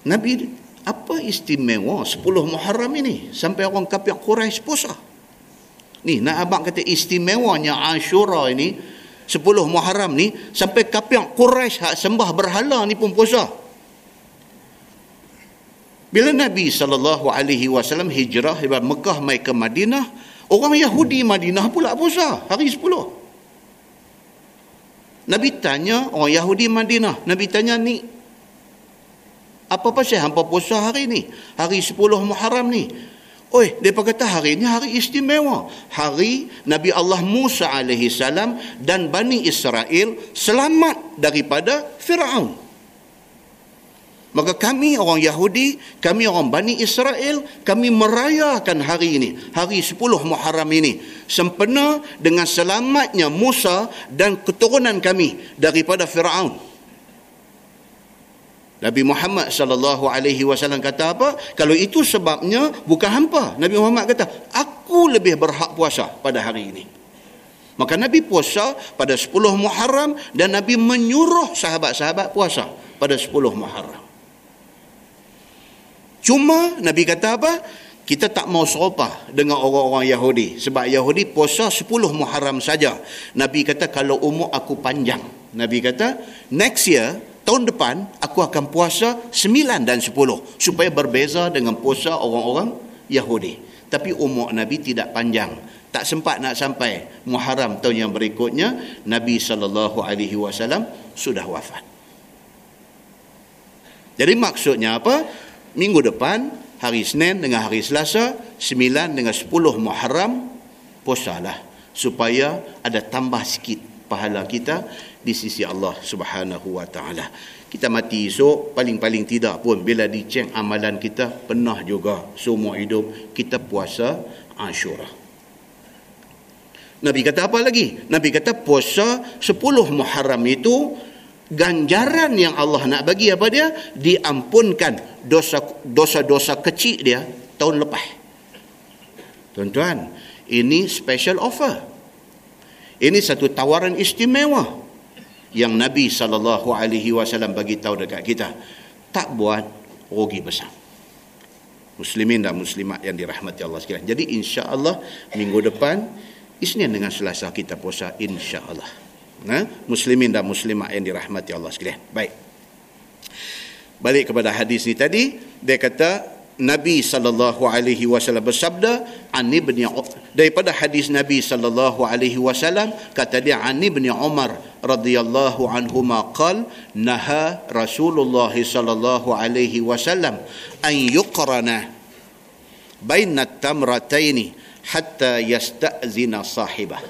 Nabi apa istimewa 10 Muharram ini sampai orang kapiak Quraisy puasa? Ni nak abang kata istimewanya Ashura ini 10 Muharram ni sampai kapiak Quraisy hak sembah berhala ni pun puasa. Bila Nabi sallallahu alaihi wasallam hijrah dari Mekah mai ke Madinah, orang Yahudi Madinah pula puasa hari 10. Nabi tanya orang Yahudi Madinah, Nabi tanya ni apa pasal hampa puasa hari ni? Hari 10 Muharram ni. Oi, dia kata hari ini hari istimewa. Hari Nabi Allah Musa alaihi salam dan Bani Israel selamat daripada Firaun. Maka kami orang Yahudi, kami orang Bani Israel, kami merayakan hari ini, hari 10 Muharram ini sempena dengan selamatnya Musa dan keturunan kami daripada Firaun. Nabi Muhammad sallallahu alaihi wasallam kata apa? Kalau itu sebabnya bukan hampa. Nabi Muhammad kata, aku lebih berhak puasa pada hari ini. Maka Nabi puasa pada 10 Muharram dan Nabi menyuruh sahabat-sahabat puasa pada 10 Muharram. Cuma Nabi kata apa? kita tak mau serupa dengan orang-orang Yahudi sebab Yahudi puasa 10 Muharram saja Nabi kata kalau umur aku panjang Nabi kata next year tahun depan aku akan puasa 9 dan 10 supaya berbeza dengan puasa orang-orang Yahudi. Tapi umur Nabi tidak panjang. Tak sempat nak sampai Muharram tahun yang berikutnya Nabi sallallahu alaihi wasallam sudah wafat. Jadi maksudnya apa? Minggu depan hari Senin dengan hari Selasa 9 dengan 10 Muharram puasalah supaya ada tambah sikit pahala kita di sisi Allah Subhanahu wa taala kita mati esok paling-paling tidak pun bila dicek amalan kita pernah juga semua hidup kita puasa Ashura. Nabi kata apa lagi? Nabi kata puasa 10 Muharram itu ganjaran yang Allah nak bagi apa dia? Diampunkan dosa dosa-dosa kecil dia tahun lepas. Tuan-tuan, ini special offer. Ini satu tawaran istimewa yang Nabi sallallahu alaihi wasallam bagi tahu dekat kita tak buat rugi besar. Muslimin dan muslimat yang dirahmati Allah sekalian. Jadi insya-Allah minggu depan Isnin dengan Selasa kita puasa insya-Allah. Nah, muslimin dan muslimat yang dirahmati Allah sekalian. Baik. Balik kepada hadis ni tadi, dia kata Nabi sallallahu alaihi wasallam bersabda an ibni daripada hadis Nabi sallallahu alaihi wasallam kata dia an ibni Umar radhiyallahu anhuma qal naha Rasulullah sallallahu alaihi wasallam an yuqrana baina tamrataini hatta yasta'zina sahibah.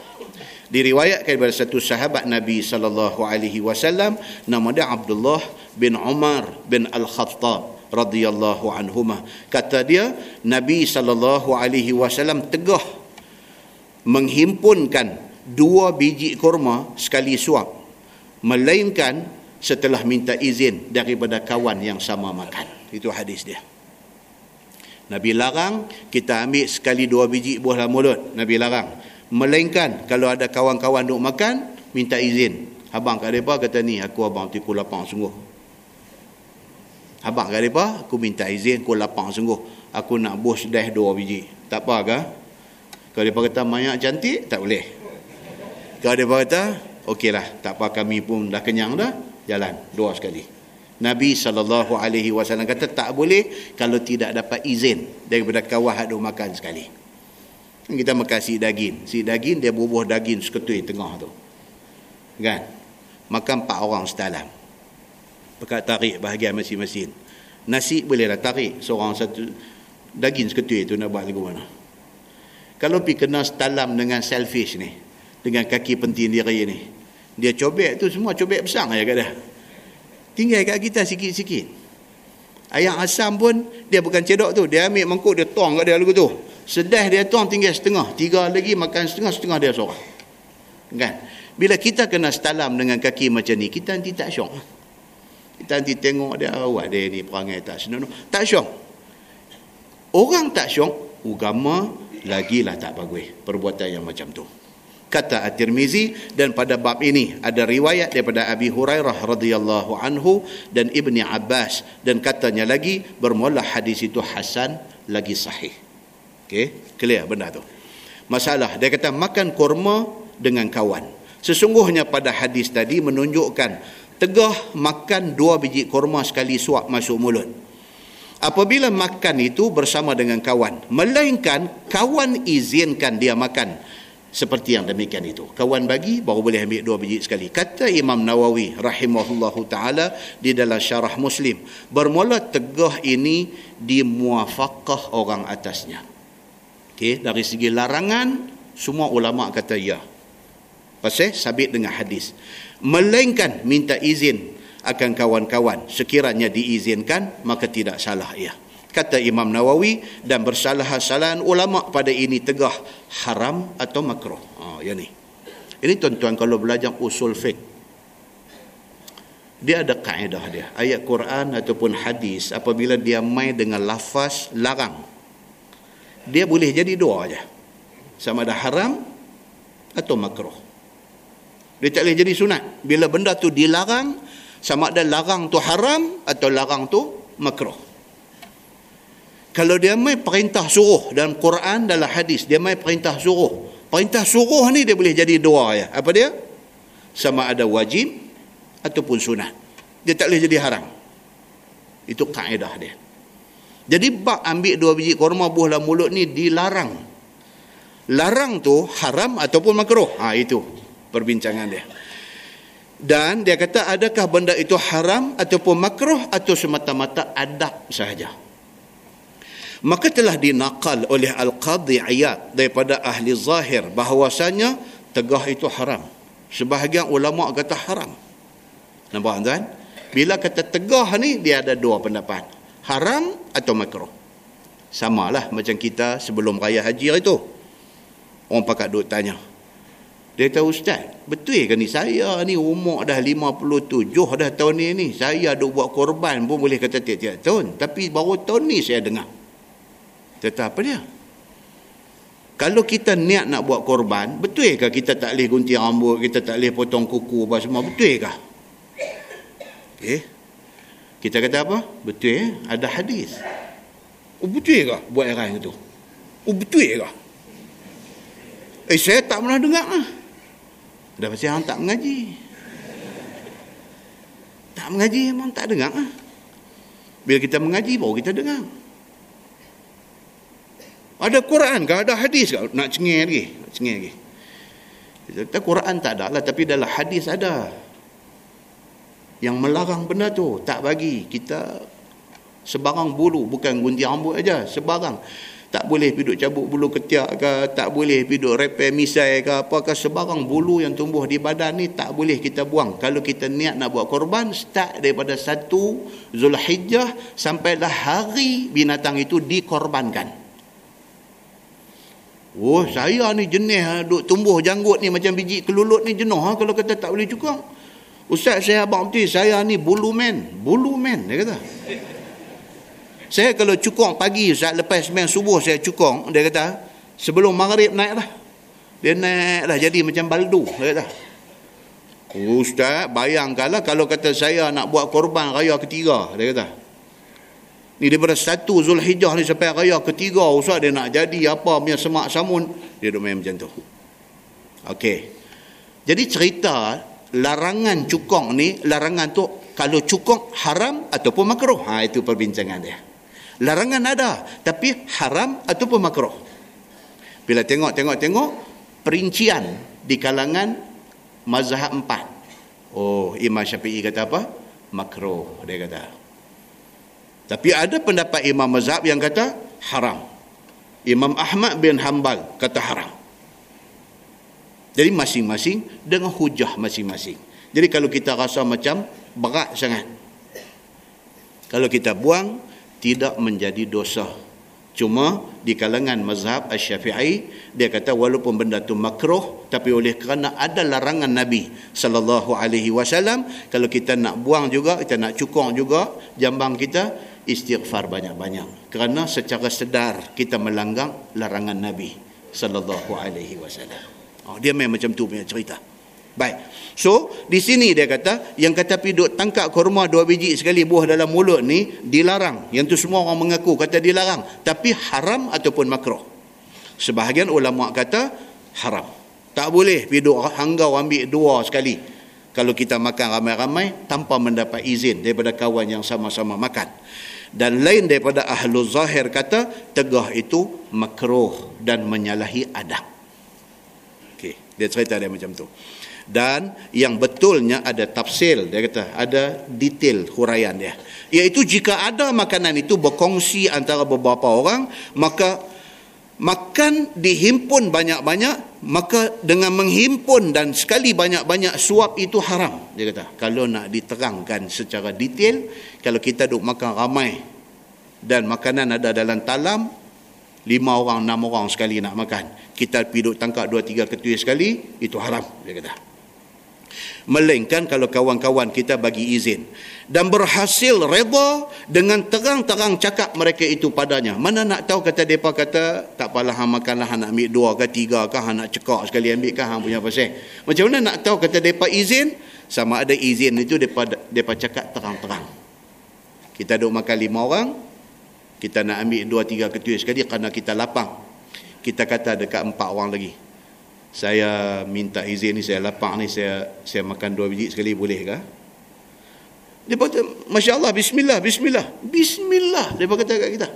Diriwayatkan daripada satu sahabat Nabi sallallahu alaihi wasallam nama dia Abdullah bin Umar bin Al-Khattab radhiyallahu anhuma kata dia Nabi sallallahu alaihi wasallam tegah menghimpunkan dua biji kurma sekali suap melainkan setelah minta izin daripada kawan yang sama makan. Itu hadis dia. Nabi larang kita ambil sekali dua biji buah dalam mulut Nabi larang. Melainkan kalau ada kawan-kawan duk makan minta izin. Abang kat depa kata ni aku abang tipu lapang sungguh Abang kata apa? Aku minta izin, aku lapang sungguh. Aku nak bos dah dua biji. Tak apa ke? Kalau dia kata banyak cantik, tak boleh. Kalau dia kata, okeylah, tak apa kami pun dah kenyang dah, jalan dua sekali. Nabi SAW kata tak boleh kalau tidak dapat izin daripada kawah haduk makan sekali. Kita makan si daging. Si daging dia bubuh daging seketui tengah tu. Kan? Makan empat orang setalam pekat tarik bahagian masing-masing. Nasi bolehlah tarik seorang satu daging seketui itu nak buat lagu mana. Kalau pergi kena setalam dengan selfish ni, dengan kaki penting diri ni, dia cobek tu semua cobek besar ya kata. Tinggal kat kita sikit-sikit. Ayam asam pun dia bukan cedok tu, dia ambil mangkuk dia tuang kat dia lagu tu. Sedah dia tuang tinggal setengah, tiga lagi makan setengah, setengah dia seorang. Kan? Bila kita kena setalam dengan kaki macam ni, kita nanti tak syok. Kita nanti tengok dia, awak dia ni perangai tak senonoh. Tak syok. Orang tak syok, agama lagilah tak bagus. Perbuatan yang macam tu. Kata At-Tirmizi dan pada bab ini ada riwayat daripada Abi Hurairah radhiyallahu anhu dan Ibni Abbas dan katanya lagi bermula hadis itu hasan lagi sahih. Okey, clear benda tu. Masalah dia kata makan kurma dengan kawan. Sesungguhnya pada hadis tadi menunjukkan tegah makan dua biji korma sekali suap masuk mulut. Apabila makan itu bersama dengan kawan, melainkan kawan izinkan dia makan seperti yang demikian itu. Kawan bagi baru boleh ambil dua biji sekali. Kata Imam Nawawi rahimahullahu taala di dalam syarah Muslim, bermula tegah ini dimuafakah orang atasnya. Okey, dari segi larangan semua ulama kata ya. Pasal sabit dengan hadis. Melainkan minta izin akan kawan-kawan. Sekiranya diizinkan maka tidak salah ia. Kata Imam Nawawi dan bersalah-salahan ulama pada ini tegah haram atau makruh. Ha ya ni. Ini tuan-tuan kalau belajar usul fiqh dia ada kaedah dia. Ayat Quran ataupun hadis apabila dia main dengan lafaz larang dia boleh jadi dua aja. Sama ada haram atau makruh dia tak boleh jadi sunat. Bila benda tu dilarang, sama ada larang tu haram atau larang tu makruh. kalau dia mai perintah suruh dalam Quran dalam hadis dia mai perintah suruh. Perintah suruh ni dia boleh jadi dua ya. Apa dia? Sama ada wajib ataupun sunat. Dia tak boleh jadi haram. Itu kaedah dia. Jadi bak ambil dua biji korma buah dalam mulut ni dilarang. Larang tu haram ataupun makruh? Ha itu perbincangan dia dan dia kata adakah benda itu haram ataupun makruh atau semata-mata adab sahaja maka telah dinakal oleh Al-Qadhi Ayat daripada ahli zahir bahawasanya tegah itu haram. Sebahagian ulama kata haram. Nampak tuan? Bila kata tegah ni dia ada dua pendapat. Haram atau makruh. Samalah macam kita sebelum raya haji itu. Orang pakat duk tanya. Dia kata ustaz, betul ke ni saya ni umur dah 57 dah tahun ni ni. Saya duk buat korban pun boleh kata tiap-tiap tahun. Tapi baru tahun ni saya dengar. Kata apa dia? Kalau kita niat nak buat korban, betul ke kita tak boleh gunting rambut, kita tak boleh potong kuku apa semua? Betul ke? Eh? Kita kata apa? Betul eh? Ada hadis. Oh betul ke buat orang itu? Oh betul ke? Eh saya tak pernah dengar lah. Dah pasal orang tak mengaji. Tak mengaji memang tak dengar lah. Bila kita mengaji baru kita dengar. Ada Quran ke? Ada hadis ke? Nak cengih lagi. Nak cengih lagi. Kita Quran tak ada lah. Tapi dalam hadis ada. Yang melarang benda tu. Tak bagi. Kita sebarang bulu. Bukan gunting rambut aja Sebarang. Tak boleh piduk cabut bulu ketiak ke. Tak boleh piduk repair misai ke. Apakah sebarang bulu yang tumbuh di badan ni. Tak boleh kita buang. Kalau kita niat nak buat korban. Start daripada satu Zulhijjah. Sampailah hari binatang itu dikorbankan. Oh saya ni jenis ha, duk tumbuh janggut ni macam biji kelulut ni jenuh ha, kalau kata tak boleh cukup. Ustaz saya abang betul saya ni bulu man. Bulu man dia kata. Saya kalau cukup pagi Ustaz lepas sembahyang subuh saya cukup dia kata sebelum maghrib naik lah. Dia naik lah jadi macam baldu dia kata. Ustaz bayangkanlah kalau kata saya nak buat korban raya ketiga dia kata. Ni daripada satu Zulhijjah ni sampai raya ketiga usah dia nak jadi apa punya semak samun dia duk main macam tu. Okey. Jadi cerita larangan cukong ni larangan tu kalau cukong haram ataupun makruh. Ha itu perbincangan dia. Larangan ada tapi haram ataupun makruh. Bila tengok-tengok-tengok perincian di kalangan mazhab empat. Oh, Imam Syafi'i kata apa? Makruh dia kata. Tapi ada pendapat Imam Mazhab yang kata haram. Imam Ahmad bin Hanbal kata haram. Jadi masing-masing dengan hujah masing-masing. Jadi kalau kita rasa macam berat sangat. Kalau kita buang, tidak menjadi dosa. Cuma di kalangan mazhab Asy-Syafi'i dia kata walaupun benda tu makruh tapi oleh kerana ada larangan Nabi sallallahu alaihi wasallam kalau kita nak buang juga kita nak cukong juga jambang kita istighfar banyak-banyak kerana secara sedar kita melanggar larangan Nabi sallallahu alaihi wasallam. Oh dia memang macam tu punya cerita. Baik. So, di sini dia kata yang kata piduk tangkap kurma dua biji sekali buah dalam mulut ni dilarang. Yang tu semua orang mengaku kata dilarang, tapi haram ataupun makruh. Sebahagian ulama kata haram. Tak boleh piduk hanggau ambil dua sekali. Kalau kita makan ramai-ramai tanpa mendapat izin daripada kawan yang sama-sama makan dan lain daripada ahlu zahir kata tegah itu makruh dan menyalahi adab okey dia cerita dia macam tu dan yang betulnya ada tafsir dia kata ada detail huraian dia. Iaitu jika ada makanan itu berkongsi antara beberapa orang maka makan dihimpun banyak-banyak maka dengan menghimpun dan sekali banyak-banyak suap itu haram dia kata. Kalau nak diterangkan secara detail kalau kita duk makan ramai dan makanan ada dalam talam lima orang enam orang sekali nak makan kita pergi duk tangkap dua tiga ketui sekali itu haram dia kata melainkan kalau kawan-kawan kita bagi izin. Dan berhasil reda dengan terang-terang cakap mereka itu padanya. Mana nak tahu kata mereka kata tak apalah hang makanlah hang nak ambil dua ke tiga ke hang nak cekak sekali ambil ke hang punya pasal macam mana nak tahu kata mereka izin? Sama ada izin itu mereka, mereka cakap terang-terang. Kita duk makan lima orang kita nak ambil dua tiga ketua sekali kerana kita lapang. Kita kata dekat empat orang lagi saya minta izin ni saya lapang ni saya saya makan dua biji sekali boleh ke dia kata Masya Allah Bismillah Bismillah. Bismillah dia kata kat kita.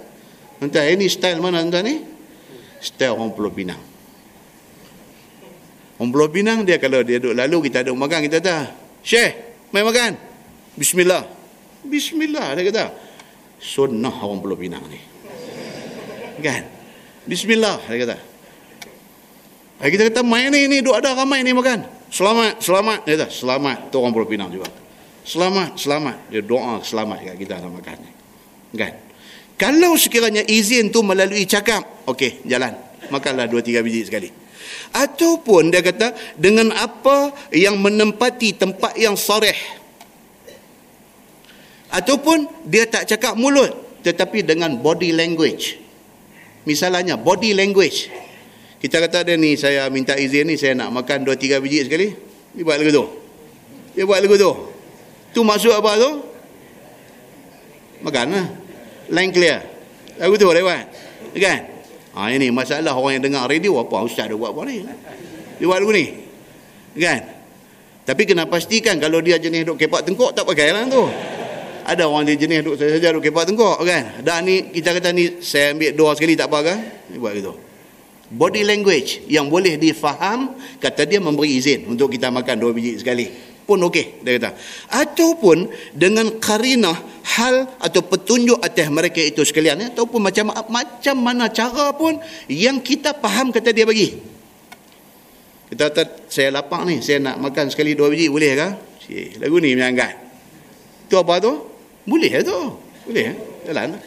Entah ini style mana entah ni? Style orang Pulau Pinang. Orang Pulau Pinang dia kalau dia duduk lalu kita duduk makan kita kata Syekh main makan Bismillah. Bismillah dia kata. Sunnah orang Pulau Pinang ni. Kan? Bismillah dia kata kita kata main ni ni duk ada ramai ni makan. Selamat selamat. Dia kata selamat. Tu orang Pulau Pinang juga. Selamat selamat. Dia doa selamat kat kita nak makan ni. Kan? Kalau sekiranya izin tu melalui cakap okey jalan. Makanlah dua tiga biji sekali. Ataupun dia kata dengan apa yang menempati tempat yang sarih ataupun dia tak cakap mulut tetapi dengan body language. Misalnya body language kita kata dia ni saya minta izin ni saya nak makan 2 3 biji sekali. Dia buat lagu tu. Dia buat lagu tu. Tu maksud apa tu? Makan lah line clear. Lagu tu dia buat? Kan? Ha, ini masalah orang yang dengar radio apa ustaz dia buat apa ni? Dia buat lagu ni. Kan? Tapi kena pastikan kalau dia jenis duk kepak tengkok tak pakai lah tu. Ada orang dia jenis duduk saja duduk kepak tengkok kan? Dan ni kita kata ni saya ambil dua sekali tak apa kan ni buat gitu body language yang boleh difaham kata dia memberi izin untuk kita makan dua biji sekali pun okey dia kata ataupun dengan karinah hal atau petunjuk atas mereka itu sekalian ya, ataupun macam macam mana cara pun yang kita faham kata dia bagi kita kata saya lapang ni saya nak makan sekali dua biji boleh ke lagu ni menyangkat tu apa tu boleh tu. Boleh. Eh? Jalan.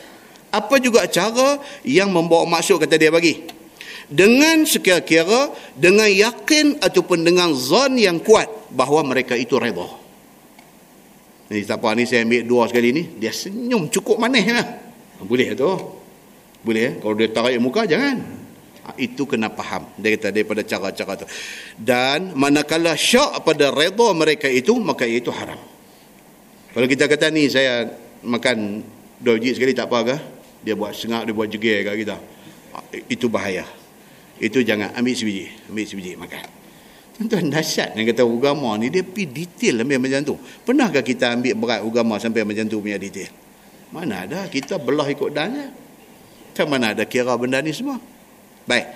Apa juga cara yang membawa maksud kata dia bagi. Dengan sekira-kira, dengan yakin ataupun dengan zon yang kuat bahawa mereka itu redha. Ni siapa ni saya ambil dua sekali ni, dia senyum cukup manis lah. Boleh tu. Boleh. Eh? Kalau dia tarik muka, jangan. Ha, itu kena faham dia kata daripada cara-cara tu dan manakala syak pada redha mereka itu maka itu haram kalau kita kata ni saya makan dua biji sekali tak apa ke? Dia buat sengak, dia buat jegir kat kita. Itu bahaya. Itu jangan ambil sebiji. Ambil sebiji makan. Tuan-tuan dahsyat yang kata agama ni dia pergi detail ambil macam tu. Pernahkah kita ambil berat agama sampai macam tu punya detail? Mana ada kita belah ikut dannya. Macam mana ada kira benda ni semua? Baik.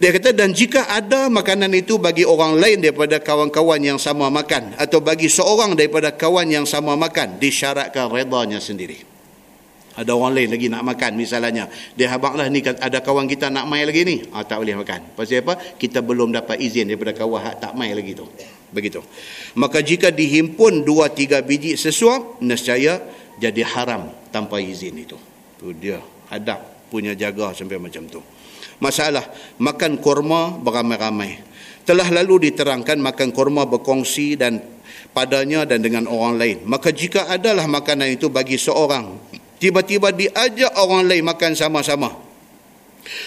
Dia kata dan jika ada makanan itu bagi orang lain daripada kawan-kawan yang sama makan atau bagi seorang daripada kawan yang sama makan disyaratkan redanya sendiri. Ada orang lain lagi nak makan misalnya. Dia habanglah ni ada kawan kita nak mai lagi ni. Ah tak boleh makan. Pasal apa? Kita belum dapat izin daripada kawan hak tak mai lagi tu. Begitu. Maka jika dihimpun dua tiga biji sesuap, nescaya jadi haram tanpa izin itu. Tu dia adab punya jaga sampai macam tu masalah makan kurma beramai-ramai. Telah lalu diterangkan makan kurma berkongsi dan padanya dan dengan orang lain. Maka jika adalah makanan itu bagi seorang, tiba-tiba diajak orang lain makan sama-sama.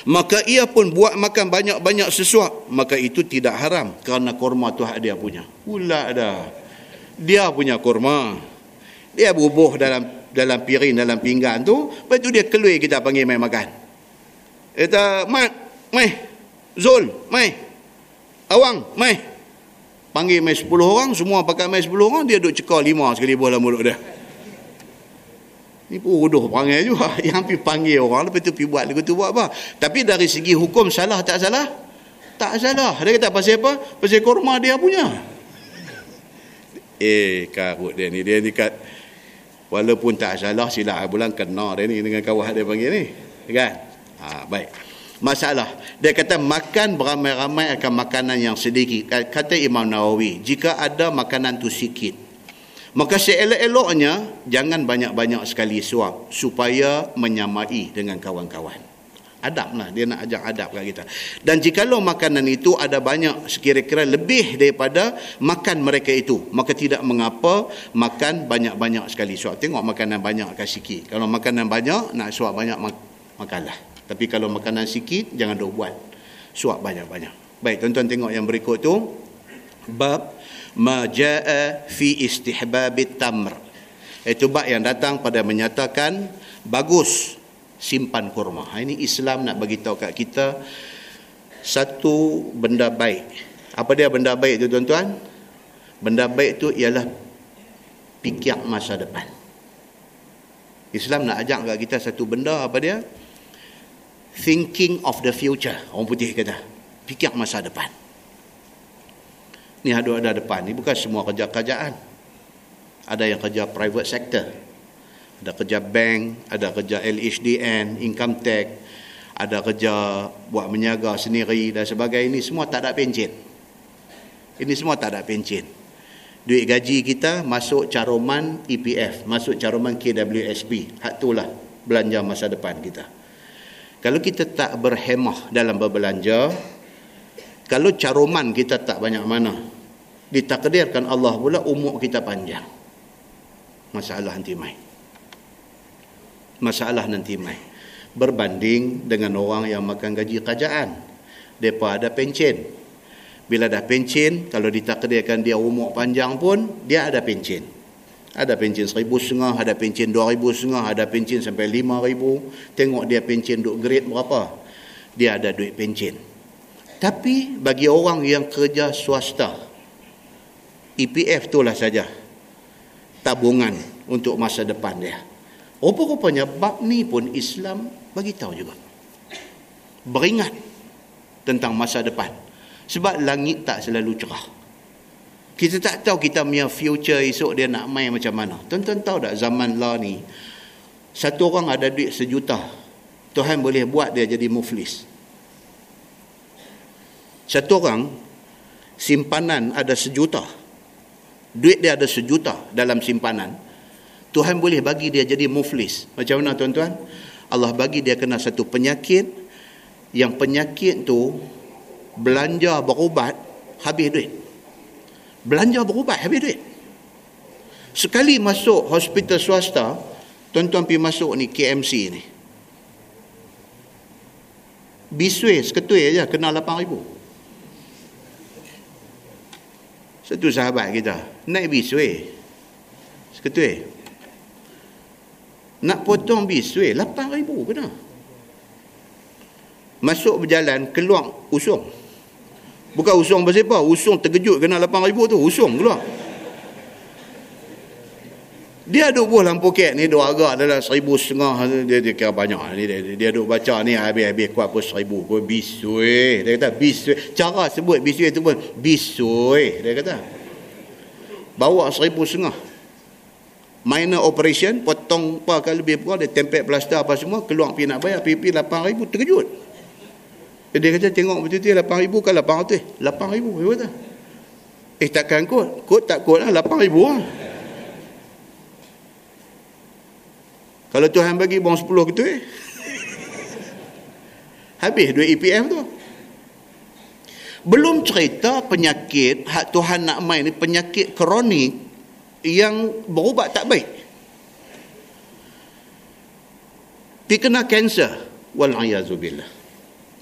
Maka ia pun buat makan banyak-banyak sesuap. Maka itu tidak haram kerana kurma tu hak dia punya. Pula dah. Dia punya kurma. Dia bubuh dalam dalam piring, dalam pinggan tu. Lepas tu dia keluar kita panggil main makan. Kata, Mat, mai. Zul, mai. Awang, mai. Panggil mai 10 orang, semua pakai mai 10 orang, dia duduk cekal 5 sekali bola mulut dia. Ni pun bodoh panggil juga. Yang pergi panggil orang, lepas tu pergi buat lagu tu buat apa. Tapi dari segi hukum salah tak salah? Tak salah. Dia kata pasal apa? Pasal korma dia punya. Eh, karut dia ni. Dia ni kat, walaupun tak salah, silap bulan kena dia ni dengan kawah dia panggil ni. Kan? Ha, baik. Masalah. Dia kata makan beramai-ramai akan makanan yang sedikit. Kata Imam Nawawi, jika ada makanan tu sikit, maka seelok-eloknya jangan banyak-banyak sekali suap supaya menyamai dengan kawan-kawan. Adab lah. Dia nak ajak adab kat kita. Dan jikalau makanan itu ada banyak sekira-kira lebih daripada makan mereka itu. Maka tidak mengapa makan banyak-banyak sekali suap. Tengok makanan banyak akan sikit. Kalau makanan banyak, nak suap banyak, makanlah. Tapi kalau makanan sikit, jangan duk buat. Suap banyak-banyak. Baik, tuan-tuan tengok yang berikut tu. Bab maja'a fi istihbabit tamr. Itu bab yang datang pada menyatakan bagus simpan kurma. Ha, ini Islam nak bagi tahu kat kita satu benda baik. Apa dia benda baik tu tuan-tuan? Benda baik tu ialah fikir masa depan. Islam nak ajak kat kita satu benda apa dia? Thinking of the future. Orang putih kata. Fikir masa depan. Ni ada ada depan ni bukan semua kerja kerjaan. Ada yang kerja private sector ada kerja bank, ada kerja LHDN, income tax, ada kerja buat menyaga sendiri dan sebagainya. Ini semua tak ada pencen. Ini semua tak ada pencen. Duit gaji kita masuk caruman EPF, masuk caruman KWSP. Hak itulah belanja masa depan kita. Kalau kita tak berhemah dalam berbelanja, kalau caruman kita tak banyak mana, ditakdirkan Allah pula umur kita panjang. Masalah anti main masalah nanti mai. Berbanding dengan orang yang makan gaji kerajaan. Depa ada pencen. Bila dah pencen kalau ditakdirkan dia umur panjang pun dia ada pencen. Ada pencen seribu setengah ada pencen dua ribu setengah ada pencen sampai lima ribu. Tengok dia pencen duk grade berapa dia ada duit pencen. Tapi bagi orang yang kerja swasta EPF itulah saja tabungan untuk masa depan dia Rupa-rupanya bab ni pun Islam bagi tahu juga. Beringat tentang masa depan. Sebab langit tak selalu cerah. Kita tak tahu kita punya future esok dia nak main macam mana. Tuan-tuan tahu tak zaman lah ni, satu orang ada duit sejuta, Tuhan boleh buat dia jadi muflis. Satu orang, simpanan ada sejuta. Duit dia ada sejuta dalam simpanan. Tuhan boleh bagi dia jadi muflis. Macam mana tuan-tuan? Allah bagi dia kena satu penyakit yang penyakit tu belanja berubat habis duit. Belanja berubat habis duit. Sekali masuk hospital swasta, tuan-tuan pergi masuk ni KMC ni. Bisui seketui aja kena 8000. Satu sahabat kita naik bisui. Seketui nak potong bis weh 8000 kena masuk berjalan keluar usung. Bukan usung apa usung terkejut kena 8000 tu usung keluar dia duduk buah lampu kek ni dua agak dalam seribu setengah. Dia, dia kira banyak ni dia, dia duduk baca ni habis-habis kuat pun seribu pun bisui dia kata bisui cara sebut bisui tu pun bisui dia kata bawa seribu setengah. Minor operation potong apa kali lebih kurang dia tempel plaster apa semua keluar pergi nak bayar PP 8000 terkejut. Dia kata tengok betul-betul 8000 kan 800 8000 dia kata. Eh takkan kot. Kot tak kot lah 8000 lah kalau Tuhan bagi bong 10 gitu eh habis duit EPF tu belum cerita penyakit hak Tuhan nak main ni penyakit kronik yang berubat tak baik. Pergi kena kanser. Wal'ayazubillah.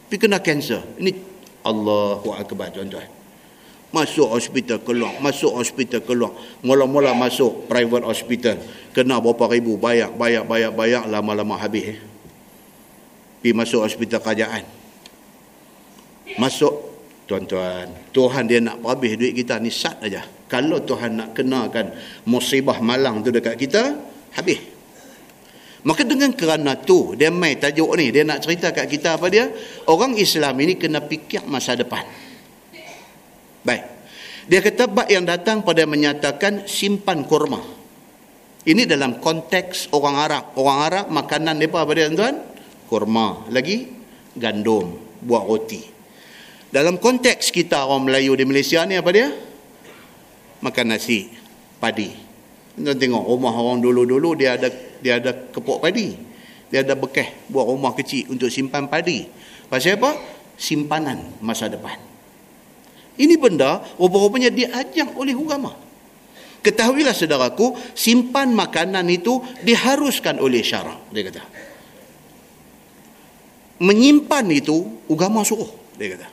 Pergi kena kanser. Ini Allahu Akbar tuan-tuan. Masuk hospital keluar. Masuk hospital keluar. Mula-mula masuk private hospital. Kena berapa ribu. Bayar, bayar, bayar, bayar. Lama-lama habis. Eh. Pergi masuk hospital kerajaan. Masuk tuan-tuan. Tuhan dia nak habis duit kita ni sat aja kalau Tuhan nak kenakan musibah malang tu dekat kita, habis. Maka dengan kerana tu, dia main tajuk ni, dia nak cerita kat kita apa dia? Orang Islam ini kena fikir masa depan. Baik. Dia kata bab yang datang pada menyatakan simpan kurma. Ini dalam konteks orang Arab. Orang Arab makanan mereka apa dia tuan? Kurma. Lagi gandum, buat roti. Dalam konteks kita orang Melayu di Malaysia ni apa dia? makan nasi padi. Kita tengok rumah orang dulu-dulu dia ada dia ada kepok padi. Dia ada bekas buat rumah kecil untuk simpan padi. Pasal apa? Simpanan masa depan. Ini benda rupa-rupanya diajak oleh agama. Ketahuilah saudaraku, simpan makanan itu diharuskan oleh syarak. Dia kata. Menyimpan itu agama suruh. Dia kata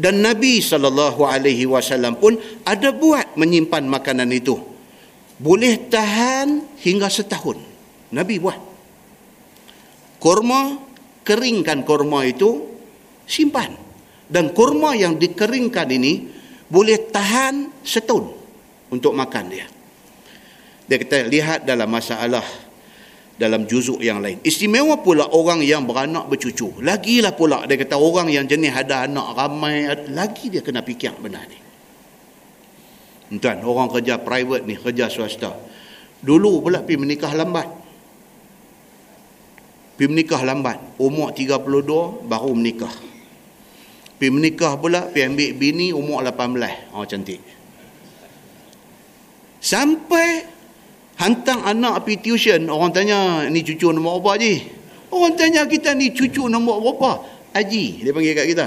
dan Nabi sallallahu alaihi wasallam pun ada buat menyimpan makanan itu. Boleh tahan hingga setahun. Nabi buat. Kurma, keringkan kurma itu, simpan. Dan kurma yang dikeringkan ini boleh tahan setahun untuk makan dia. Dia kata, lihat dalam masalah dalam juzuk yang lain. Istimewa pula orang yang beranak bercucu. Lagilah pula dia kata orang yang jenis ada anak ramai, lagi dia kena fikir benar ni. Tuan, orang kerja private ni, kerja swasta. Dulu pula pergi menikah lambat. Pergi menikah lambat. Umur 32 baru menikah. Pergi menikah pula, pergi ambil bini umur 18. Oh cantik. Sampai Hantar anak pergi tuition, orang tanya, ni cucu nombor berapa Haji? Orang tanya kita ni cucu nombor berapa? Haji, dia panggil kat kita.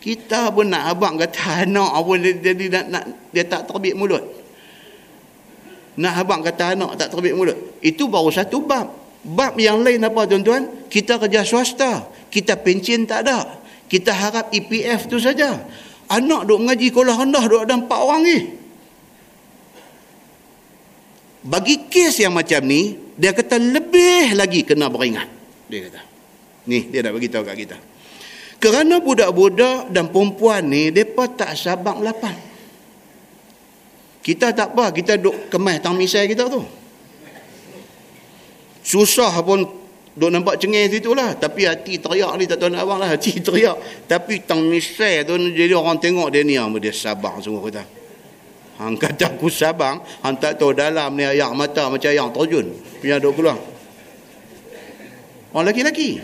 Kita pun nak abang kata anak pun dia, dia, dia, nak, dia tak terbit mulut. Nak abang kata anak tak terbit mulut. Itu baru satu bab. Bab yang lain apa tuan-tuan? Kita kerja swasta. Kita pencen tak ada. Kita harap EPF tu saja. Anak duk mengaji sekolah rendah duk ada empat orang ni. Bagi kes yang macam ni, dia kata lebih lagi kena beringat. Dia kata. Ni, dia nak beritahu kat kita. Kerana budak-budak dan perempuan ni, mereka tak sabak lapan. Kita tak apa, kita duduk kemas tang misai kita tu. Susah pun duduk nampak cengih situ lah. Tapi hati teriak ni, tak tahu nak abang lah. Hati teriak. Tapi tang misai tu, jadi orang tengok dia ni, dia sabak semua kita. Hang kata aku sabang, hang tak tahu dalam ni ayak mata macam yang terjun. Punya duk keluar. Orang lelaki-lelaki.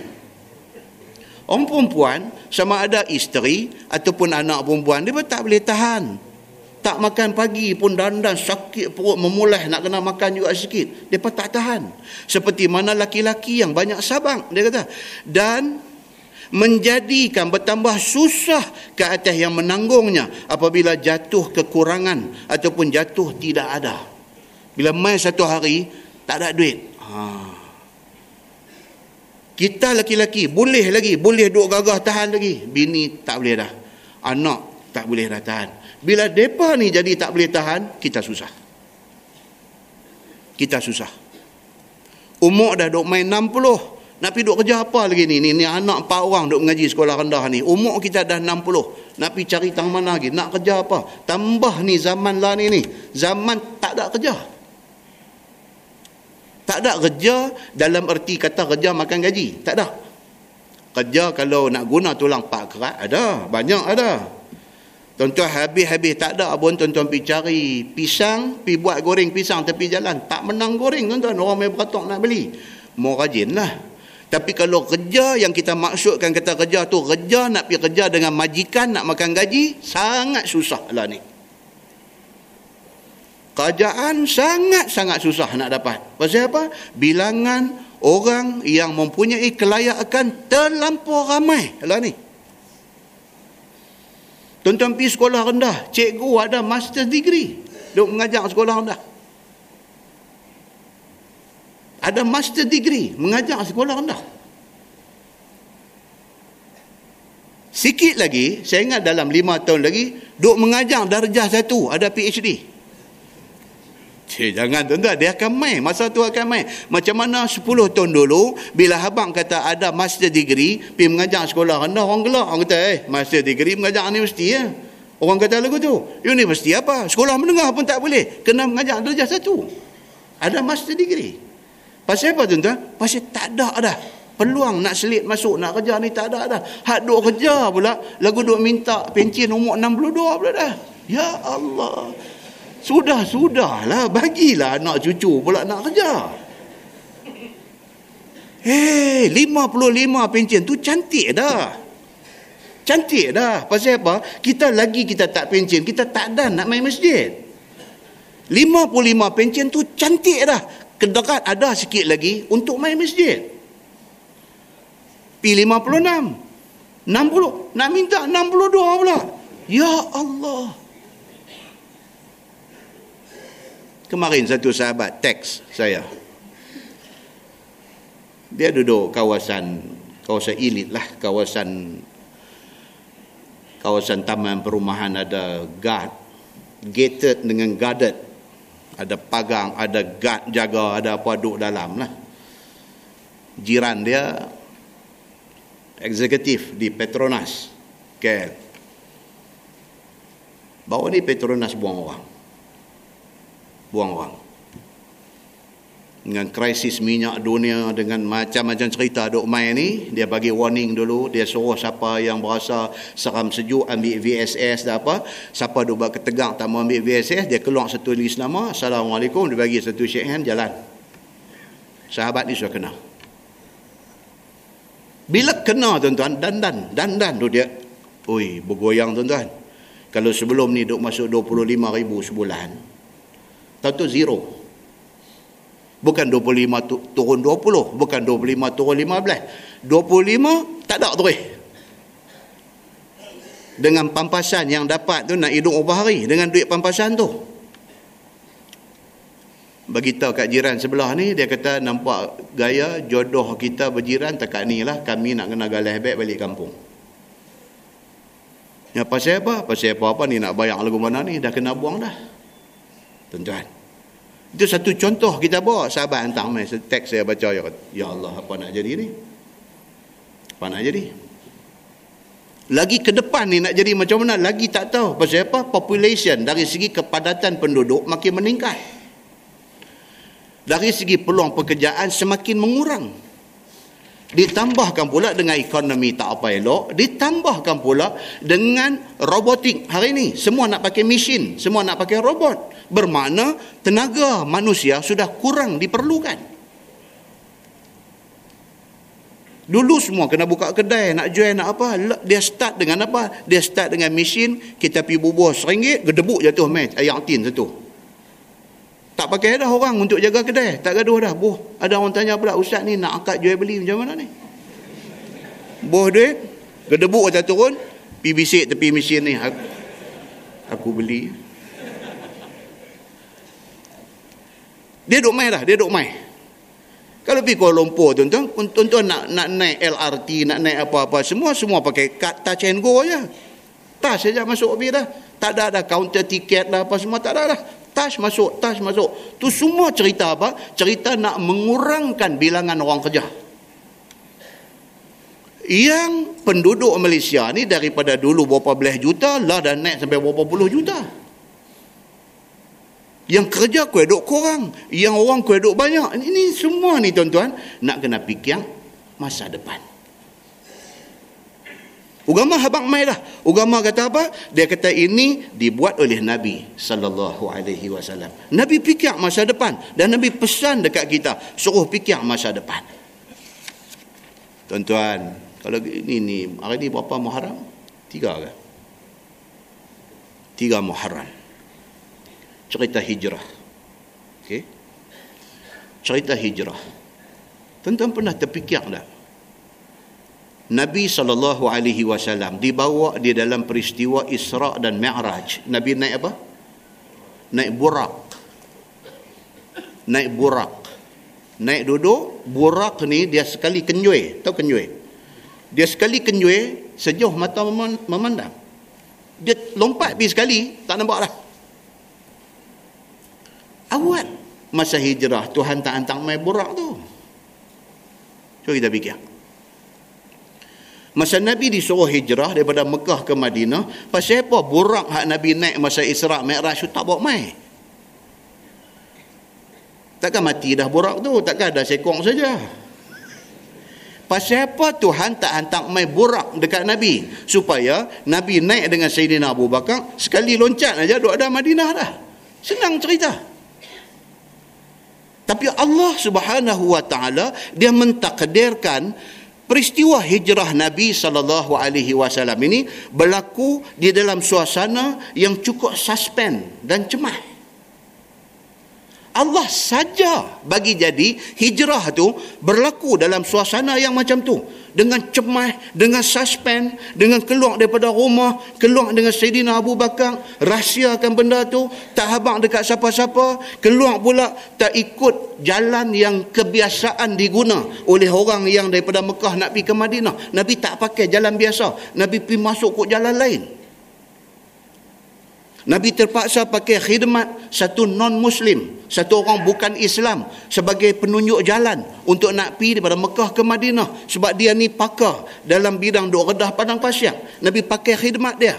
Orang perempuan, sama ada isteri ataupun anak perempuan, dia tak boleh tahan. Tak makan pagi pun dandan sakit perut memulai nak kena makan juga sikit. Pun tak tahan. Seperti mana laki-laki yang banyak sabang, dia kata. Dan menjadikan bertambah susah ke atas yang menanggungnya apabila jatuh kekurangan ataupun jatuh tidak ada. Bila mai satu hari tak ada duit. Ha. Kita laki-laki boleh lagi, boleh duk gagah tahan lagi. Bini tak boleh dah. Anak tak boleh dah tahan. Bila depa ni jadi tak boleh tahan, kita susah. Kita susah. Umur dah duk main 60, nak pergi duduk kerja apa lagi ni? Ni, ni anak empat orang duduk mengaji sekolah rendah ni. Umur kita dah 60. Nak pergi cari tang mana lagi? Nak kerja apa? Tambah ni zaman lah ni ni. Zaman tak ada kerja. Tak ada kerja dalam erti kata kerja makan gaji. Tak ada. Kerja kalau nak guna tulang pak kerat ada. Banyak ada. Tuan-tuan habis-habis tak ada pun tuan-tuan pergi cari pisang, pergi buat goreng pisang tepi jalan. Tak menang goreng tuan-tuan. Orang main beratok nak beli. Mau rajin lah. Tapi kalau kerja yang kita maksudkan kata kerja tu kerja nak pergi kerja dengan majikan nak makan gaji sangat susah lah ni. Kerajaan sangat-sangat susah nak dapat. Pasal apa? Bilangan orang yang mempunyai kelayakan terlampau ramai lah ni. Tuan-tuan pergi sekolah rendah, cikgu ada master degree. Duk mengajar sekolah rendah. ada master degree mengajar sekolah rendah sikit lagi saya ingat dalam lima tahun lagi duk mengajar darjah satu ada PhD Cik, jangan tuan-tuan, dia akan main. Masa tu akan main. Macam mana 10 tahun dulu, bila abang kata ada master degree, pergi mengajar sekolah rendah, orang gelak. Orang kata, eh, master degree mengajar universiti ya. Orang kata lagu tu, universiti apa? Sekolah menengah pun tak boleh. Kena mengajar darjah satu. Ada master degree. Pasal apa tuan-tuan? Pasal tak ada dah. Peluang nak selit masuk, nak kerja ni tak ada dah. Hak duk kerja pula, lagu duk minta pencen umur 62 pula dah. Ya Allah. Sudah, sudahlah. Bagilah anak cucu pula nak kerja. Hei, 55 pencen tu cantik dah. Cantik dah. Pasal apa? Kita lagi kita tak pencen, kita tak ada nak main masjid. 55 pencen tu cantik dah kedekat ada sikit lagi untuk main masjid. P56. 60. Nak minta 62 pula. Ya Allah. Kemarin satu sahabat teks saya. Dia duduk kawasan kawasan elit lah. Kawasan kawasan taman perumahan ada guard. Gated dengan guarded ada pagang, ada guard jaga, ada apa duduk dalam lah. jiran dia eksekutif di Petronas KL bawa ni Petronas buang orang buang orang dengan krisis minyak dunia dengan macam-macam cerita duk main ni dia bagi warning dulu dia suruh siapa yang berasa seram sejuk ambil VSS dah apa. Siapa duk buat ketegang tak mau ambil VSS dia keluar satu list nama Assalamualaikum dia bagi satu shake hand jalan. Sahabat ni sudah kena. Bila kena tuan-tuan dan-dan dan-dan tu dia oi bergoyang tuan-tuan. Kalau sebelum ni duk masuk 25 ribu sebulan tahu tu zero Bukan 25 turun 20. Bukan 25 turun 15. 25 tak ada terus. Dengan pampasan yang dapat tu nak hidup berapa hari. Dengan duit pampasan tu. Beritahu kat jiran sebelah ni. Dia kata nampak gaya jodoh kita berjiran tak ni lah. Kami nak kena galih baik balik kampung. Ya pasal apa? Pasal apa-apa ni nak bayar lagu mana ni. Dah kena buang dah. Tuan-tuan. Itu satu contoh kita bawa sahabat hantar mai teks saya baca ya, ya Allah apa nak jadi ni? Apa nak jadi? Lagi ke depan ni nak jadi macam mana lagi tak tahu. Pasal apa? Population dari segi kepadatan penduduk makin meningkat. Dari segi peluang pekerjaan semakin mengurang. Ditambahkan pula dengan ekonomi tak apa elok. Ditambahkan pula dengan robotik hari ini. Semua nak pakai mesin. Semua nak pakai robot bermakna tenaga manusia sudah kurang diperlukan. Dulu semua kena buka kedai, nak jual nak apa, dia start dengan apa? Dia start dengan mesin, kita pergi bubuh seringgit, gedebuk jatuh match, ayam tin satu. Tak pakai dah orang untuk jaga kedai, tak gaduh dah. Boh, ada orang tanya pula, Ustaz ni nak angkat jual beli macam mana ni? Boh duit, gedebuk kata turun, pergi bisik tepi mesin ni. Aku, aku beli. Dia duk main dah, dia duk main. Kalau pergi Kuala Lumpur tuan-tuan, tuan-tuan nak, nak naik LRT, nak naik apa-apa, semua semua pakai kad touch and go je. Touch saja masuk pergi dah. Tak ada ada counter tiket lah apa semua, tak ada dah. Touch masuk, touch masuk. Tu semua cerita apa? Cerita nak mengurangkan bilangan orang kerja. Yang penduduk Malaysia ni daripada dulu berapa belas juta, lah dah naik sampai berapa puluh juta. Yang kerja kau duk kurang. Yang orang kau duk banyak. Ini semua ni tuan-tuan. Nak kena fikir masa depan. Ugama habang mai dah. Ugama kata apa? Dia kata ini dibuat oleh Nabi sallallahu alaihi wasallam. Nabi fikir masa depan dan Nabi pesan dekat kita suruh fikir masa depan. Tuan-tuan, kalau ini ni hari ni berapa Muharram? Tiga ke? Tiga Muharram cerita hijrah. Okey. Cerita hijrah. Tuan-tuan pernah terfikir tak? Nabi sallallahu alaihi wasallam dibawa di dalam peristiwa Isra dan Mi'raj. Nabi naik apa? Naik burak. Naik burak. Naik duduk, burak ni dia sekali kenjui. Tahu kenjui? Dia sekali kenjui sejauh mata memandang. Dia lompat pergi sekali, tak nampak dah awal masa hijrah Tuhan tak hantar mai burak tu. Cuba kita fikir. Masa Nabi disuruh hijrah daripada Mekah ke Madinah pasal apa burak hak Nabi naik masa Isra' Mi'raj tu tak bawa mai? Takkan mati dah burak tu takkan ada sekong saja. Pasal apa Tuhan tak hantar mai burak dekat Nabi? Supaya Nabi naik dengan Sayyidina Abu Bakar sekali loncat aja duk ada Madinah dah. Senang cerita. Tapi Allah Subhanahu wa taala dia mentakdirkan peristiwa hijrah Nabi sallallahu alaihi wasallam ini berlaku di dalam suasana yang cukup suspend dan cemas. Allah saja bagi jadi hijrah tu berlaku dalam suasana yang macam tu dengan cemas, dengan suspend, dengan keluar daripada rumah, keluar dengan Sayyidina Abu Bakar, rahsiakan benda tu, tak habang dekat siapa-siapa, keluar pula tak ikut jalan yang kebiasaan diguna oleh orang yang daripada Mekah nak pergi ke Madinah. Nabi tak pakai jalan biasa, Nabi pergi masuk ke jalan lain. Nabi terpaksa pakai khidmat satu non-Muslim, satu orang bukan Islam sebagai penunjuk jalan untuk nak pergi daripada Mekah ke Madinah sebab dia ni pakar dalam bidang duk redah padang pasir. Nabi pakai khidmat dia.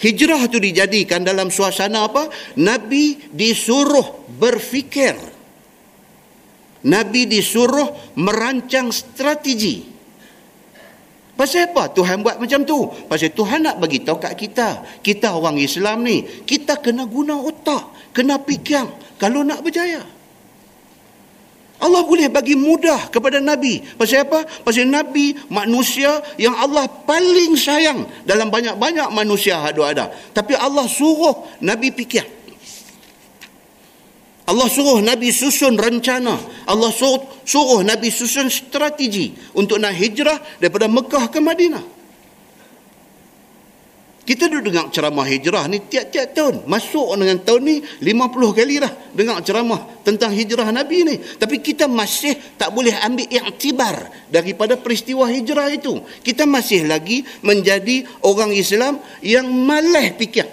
Hijrah tu dijadikan dalam suasana apa? Nabi disuruh berfikir. Nabi disuruh merancang strategi. Pasal apa Tuhan buat macam tu? Pasal Tuhan nak bagi tahu kat kita. Kita orang Islam ni, kita kena guna otak, kena fikir kalau nak berjaya. Allah boleh bagi mudah kepada Nabi. Pasal apa? Pasal Nabi manusia yang Allah paling sayang dalam banyak-banyak manusia yang ada. Tapi Allah suruh Nabi fikir. Allah suruh Nabi susun rencana. Allah suruh, suruh Nabi susun strategi untuk nak hijrah daripada Mekah ke Madinah. Kita duduk dengar ceramah hijrah ni tiap-tiap tahun. Masuk dengan tahun ni 50 kali dah dengar ceramah tentang hijrah Nabi ni. Tapi kita masih tak boleh ambil iktibar daripada peristiwa hijrah itu. Kita masih lagi menjadi orang Islam yang malas fikir.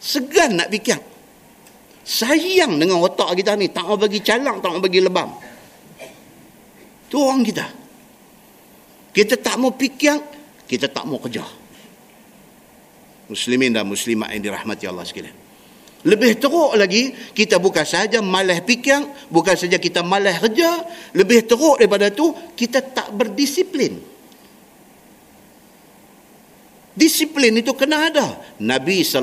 Segan nak fikir sayang dengan otak kita ni. Tak mau bagi calang tak mau bagi lebam. Tu orang kita. Kita tak mau fikir kita tak mau kerja. Muslimin dan muslimat yang dirahmati Allah sekalian. Lebih teruk lagi kita bukan saja malas fikir bukan saja kita malas kerja. Lebih teruk daripada tu kita tak berdisiplin Disiplin itu kena ada. Nabi saw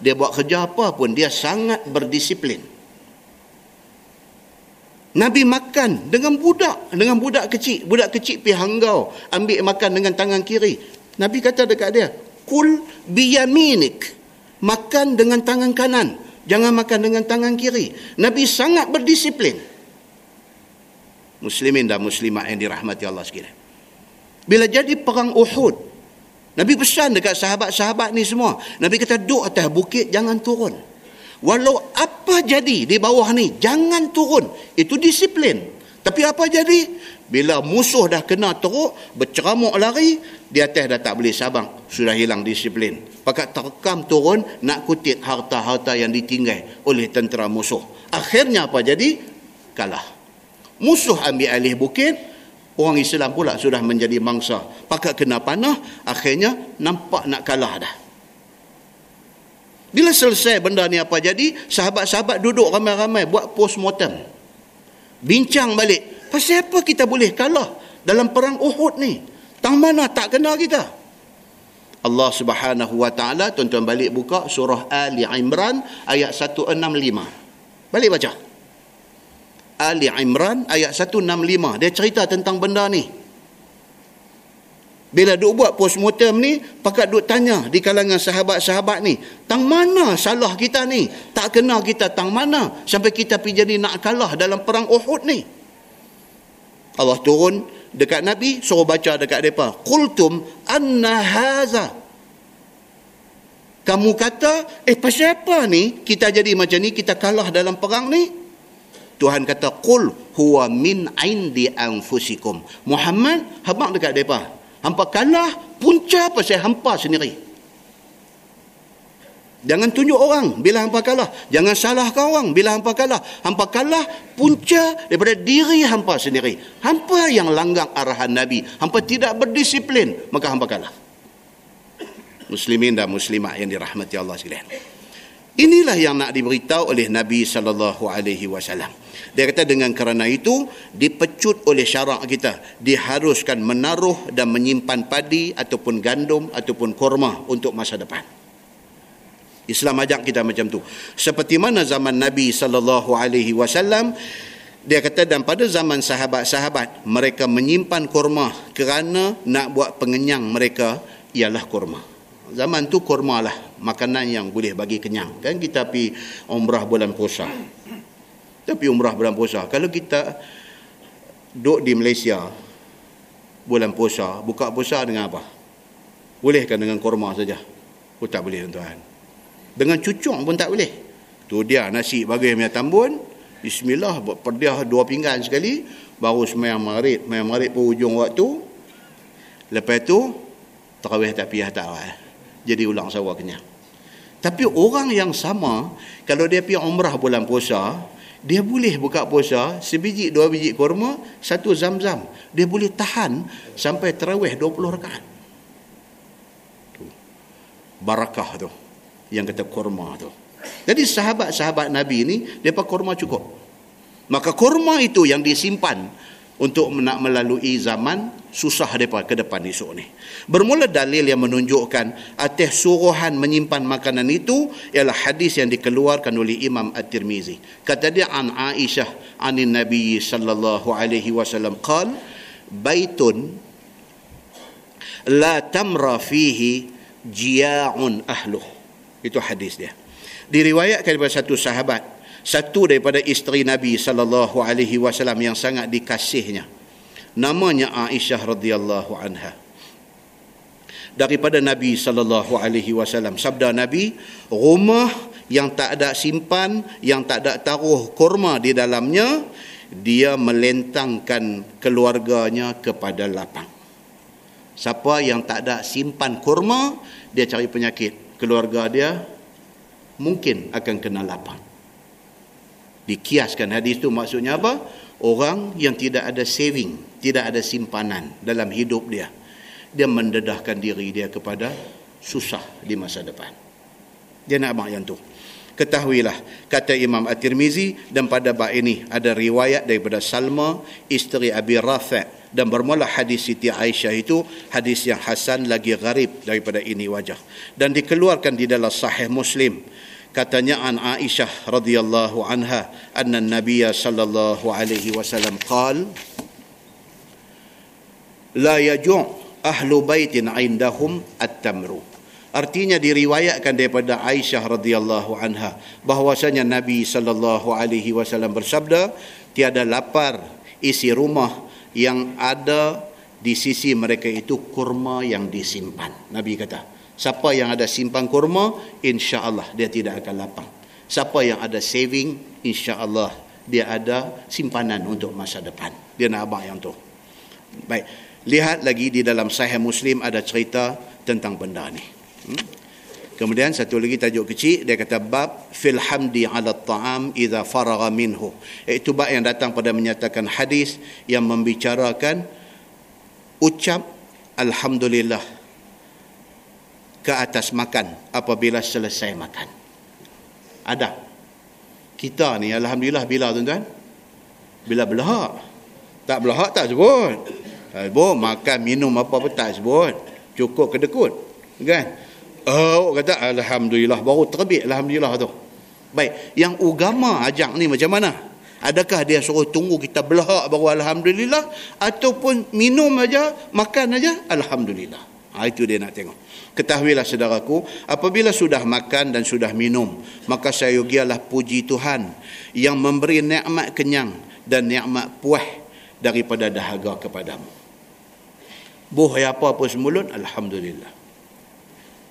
dia buat kerja apa pun dia sangat berdisiplin. Nabi makan dengan budak, dengan budak kecil, budak kecil pi hanggau, ambil makan dengan tangan kiri. Nabi kata dekat dia, "Kul biyaminik." Makan dengan tangan kanan, jangan makan dengan tangan kiri. Nabi sangat berdisiplin. Muslimin dan muslimat yang dirahmati Allah sekalian. Bila jadi perang Uhud, Nabi pesan dekat sahabat-sahabat ni semua. Nabi kata duduk atas bukit jangan turun. Walau apa jadi di bawah ni jangan turun. Itu disiplin. Tapi apa jadi? Bila musuh dah kena teruk, berceramuk lari, di atas dah tak boleh sabang. Sudah hilang disiplin. Pakat terkam turun, nak kutip harta-harta yang ditinggal oleh tentera musuh. Akhirnya apa jadi? Kalah. Musuh ambil alih bukit, orang Islam pula sudah menjadi mangsa. Pakat kena panah, akhirnya nampak nak kalah dah. Bila selesai benda ni apa jadi, sahabat-sahabat duduk ramai-ramai buat post-mortem. Bincang balik, pasal apa kita boleh kalah dalam perang Uhud ni? Tang mana tak kena kita? Allah Subhanahu Wa Taala tuan-tuan balik buka surah Ali Imran ayat 165. Balik baca. Ali Imran ayat 165 dia cerita tentang benda ni. Bila duk buat postmortem ni pakat duk tanya di kalangan sahabat-sahabat ni tang mana salah kita ni? Tak kena kita tang mana sampai kita pergi jadi nak kalah dalam perang Uhud ni? Allah turun dekat Nabi suruh baca dekat mereka qultum anna haza. Kamu kata eh pasal apa ni kita jadi macam ni kita kalah dalam perang ni Tuhan kata qul huwa min indi anfusikum. Muhammad habaq dekat depa. Hampa kalah punca pasal hampa sendiri. Jangan tunjuk orang bila hampa kalah. Jangan salahkan orang bila hampa kalah. Hampa kalah punca daripada diri hampa sendiri. Hampa yang langgar arahan Nabi. Hampa tidak berdisiplin. Maka hampa kalah. Muslimin dan muslimat yang dirahmati Allah sekalian. Inilah yang nak diberitahu oleh Nabi sallallahu alaihi wasallam. Dia kata dengan kerana itu dipecut oleh syarak kita diharuskan menaruh dan menyimpan padi ataupun gandum ataupun korma untuk masa depan. Islam ajak kita macam tu. Seperti mana zaman Nabi sallallahu alaihi wasallam dia kata dan pada zaman sahabat-sahabat mereka menyimpan korma kerana nak buat pengenyang mereka ialah korma. Zaman tu korma lah makanan yang boleh bagi kenyang. Kan kita pi umrah bulan puasa. Tapi umrah bulan puasa. Kalau kita duduk di Malaysia bulan puasa, buka puasa dengan apa? Bolehkan dengan korma saja? Oh tak boleh tuan-tuan. Dengan cucung pun tak boleh. Tu dia nasi bagi minyak tambun. Bismillah buat perdiah dua pinggan sekali. Baru semayang marit. Semayang marit pun ujung waktu. Lepas tu Terawih tak piyah tak eh. Jadi ulang sawa kenyang. Tapi orang yang sama, kalau dia pergi umrah bulan puasa, dia boleh buka puasa sebiji dua biji kurma, satu zam-zam. Dia boleh tahan sampai terawih 20 rakaat. Barakah tu. Yang kata kurma tu. Jadi sahabat-sahabat Nabi ni, mereka kurma cukup. Maka kurma itu yang disimpan untuk nak melalui zaman susah depa ke depan esok ni. Bermula dalil yang menunjukkan atas suruhan menyimpan makanan itu ialah hadis yang dikeluarkan oleh Imam At-Tirmizi. Kata dia an Aisyah anin Nabi sallallahu alaihi wasallam qal baitun la tamra fihi jia'un ahluh. Itu hadis dia. Diriwayatkan daripada satu sahabat satu daripada isteri Nabi sallallahu alaihi wasallam yang sangat dikasihnya. Namanya Aisyah radhiyallahu anha. Daripada Nabi sallallahu alaihi wasallam. Sabda Nabi rumah yang tak ada simpan yang tak ada taruh kurma di dalamnya dia melentangkan keluarganya kepada lapang. Siapa yang tak ada simpan kurma dia cari penyakit. Keluarga dia mungkin akan kena lapang dikiaskan hadis itu maksudnya apa? Orang yang tidak ada saving tidak ada simpanan dalam hidup dia. Dia mendedahkan diri dia kepada susah di masa depan. Dia nak abang yang tu. Ketahuilah kata Imam At-Tirmizi dan pada bab ini ada riwayat daripada Salma isteri Abi Rafi' dan bermula hadis Siti Aisyah itu hadis yang hasan lagi garib daripada ini wajah. Dan dikeluarkan di dalam sahih Muslim katanya an Aisyah radhiyallahu anha anna Nabi sallallahu alaihi wasallam qal la yaju' ahlu baitin indahum at-tamru. Artinya diriwayatkan daripada Aisyah radhiyallahu anha bahwasanya Nabi sallallahu alaihi wasallam bersabda tiada lapar isi rumah yang ada di sisi mereka itu kurma yang disimpan. Nabi kata Siapa yang ada simpan kurma, insya-Allah dia tidak akan lapang. Siapa yang ada saving, insya-Allah dia ada simpanan untuk masa depan. Dia nak abang yang tu. Baik. Lihat lagi di dalam Sahih Muslim ada cerita tentang benda ni. Hmm? Kemudian satu lagi tajuk kecil dia kata bab fil hamdi ala ta'am idza faragha minhu. Itu bab yang datang pada menyatakan hadis yang membicarakan ucap alhamdulillah ke atas makan apabila selesai makan. Ada. Kita ni Alhamdulillah bila tuan-tuan? Bila belahak. Tak belahak tak sebut. Sebut makan minum apa pun tak sebut. Cukup kedekut. Kan? Oh kata Alhamdulillah baru terbit Alhamdulillah tu. Baik. Yang agama ajak ni macam mana? Adakah dia suruh tunggu kita belahak baru Alhamdulillah ataupun minum aja, makan aja Alhamdulillah. Ha, itu dia nak tengok. Ketahuilah saudaraku, apabila sudah makan dan sudah minum, maka sayogialah puji Tuhan yang memberi nikmat kenyang dan nikmat puas daripada dahaga kepadamu. Buh apa pun semulut, Alhamdulillah.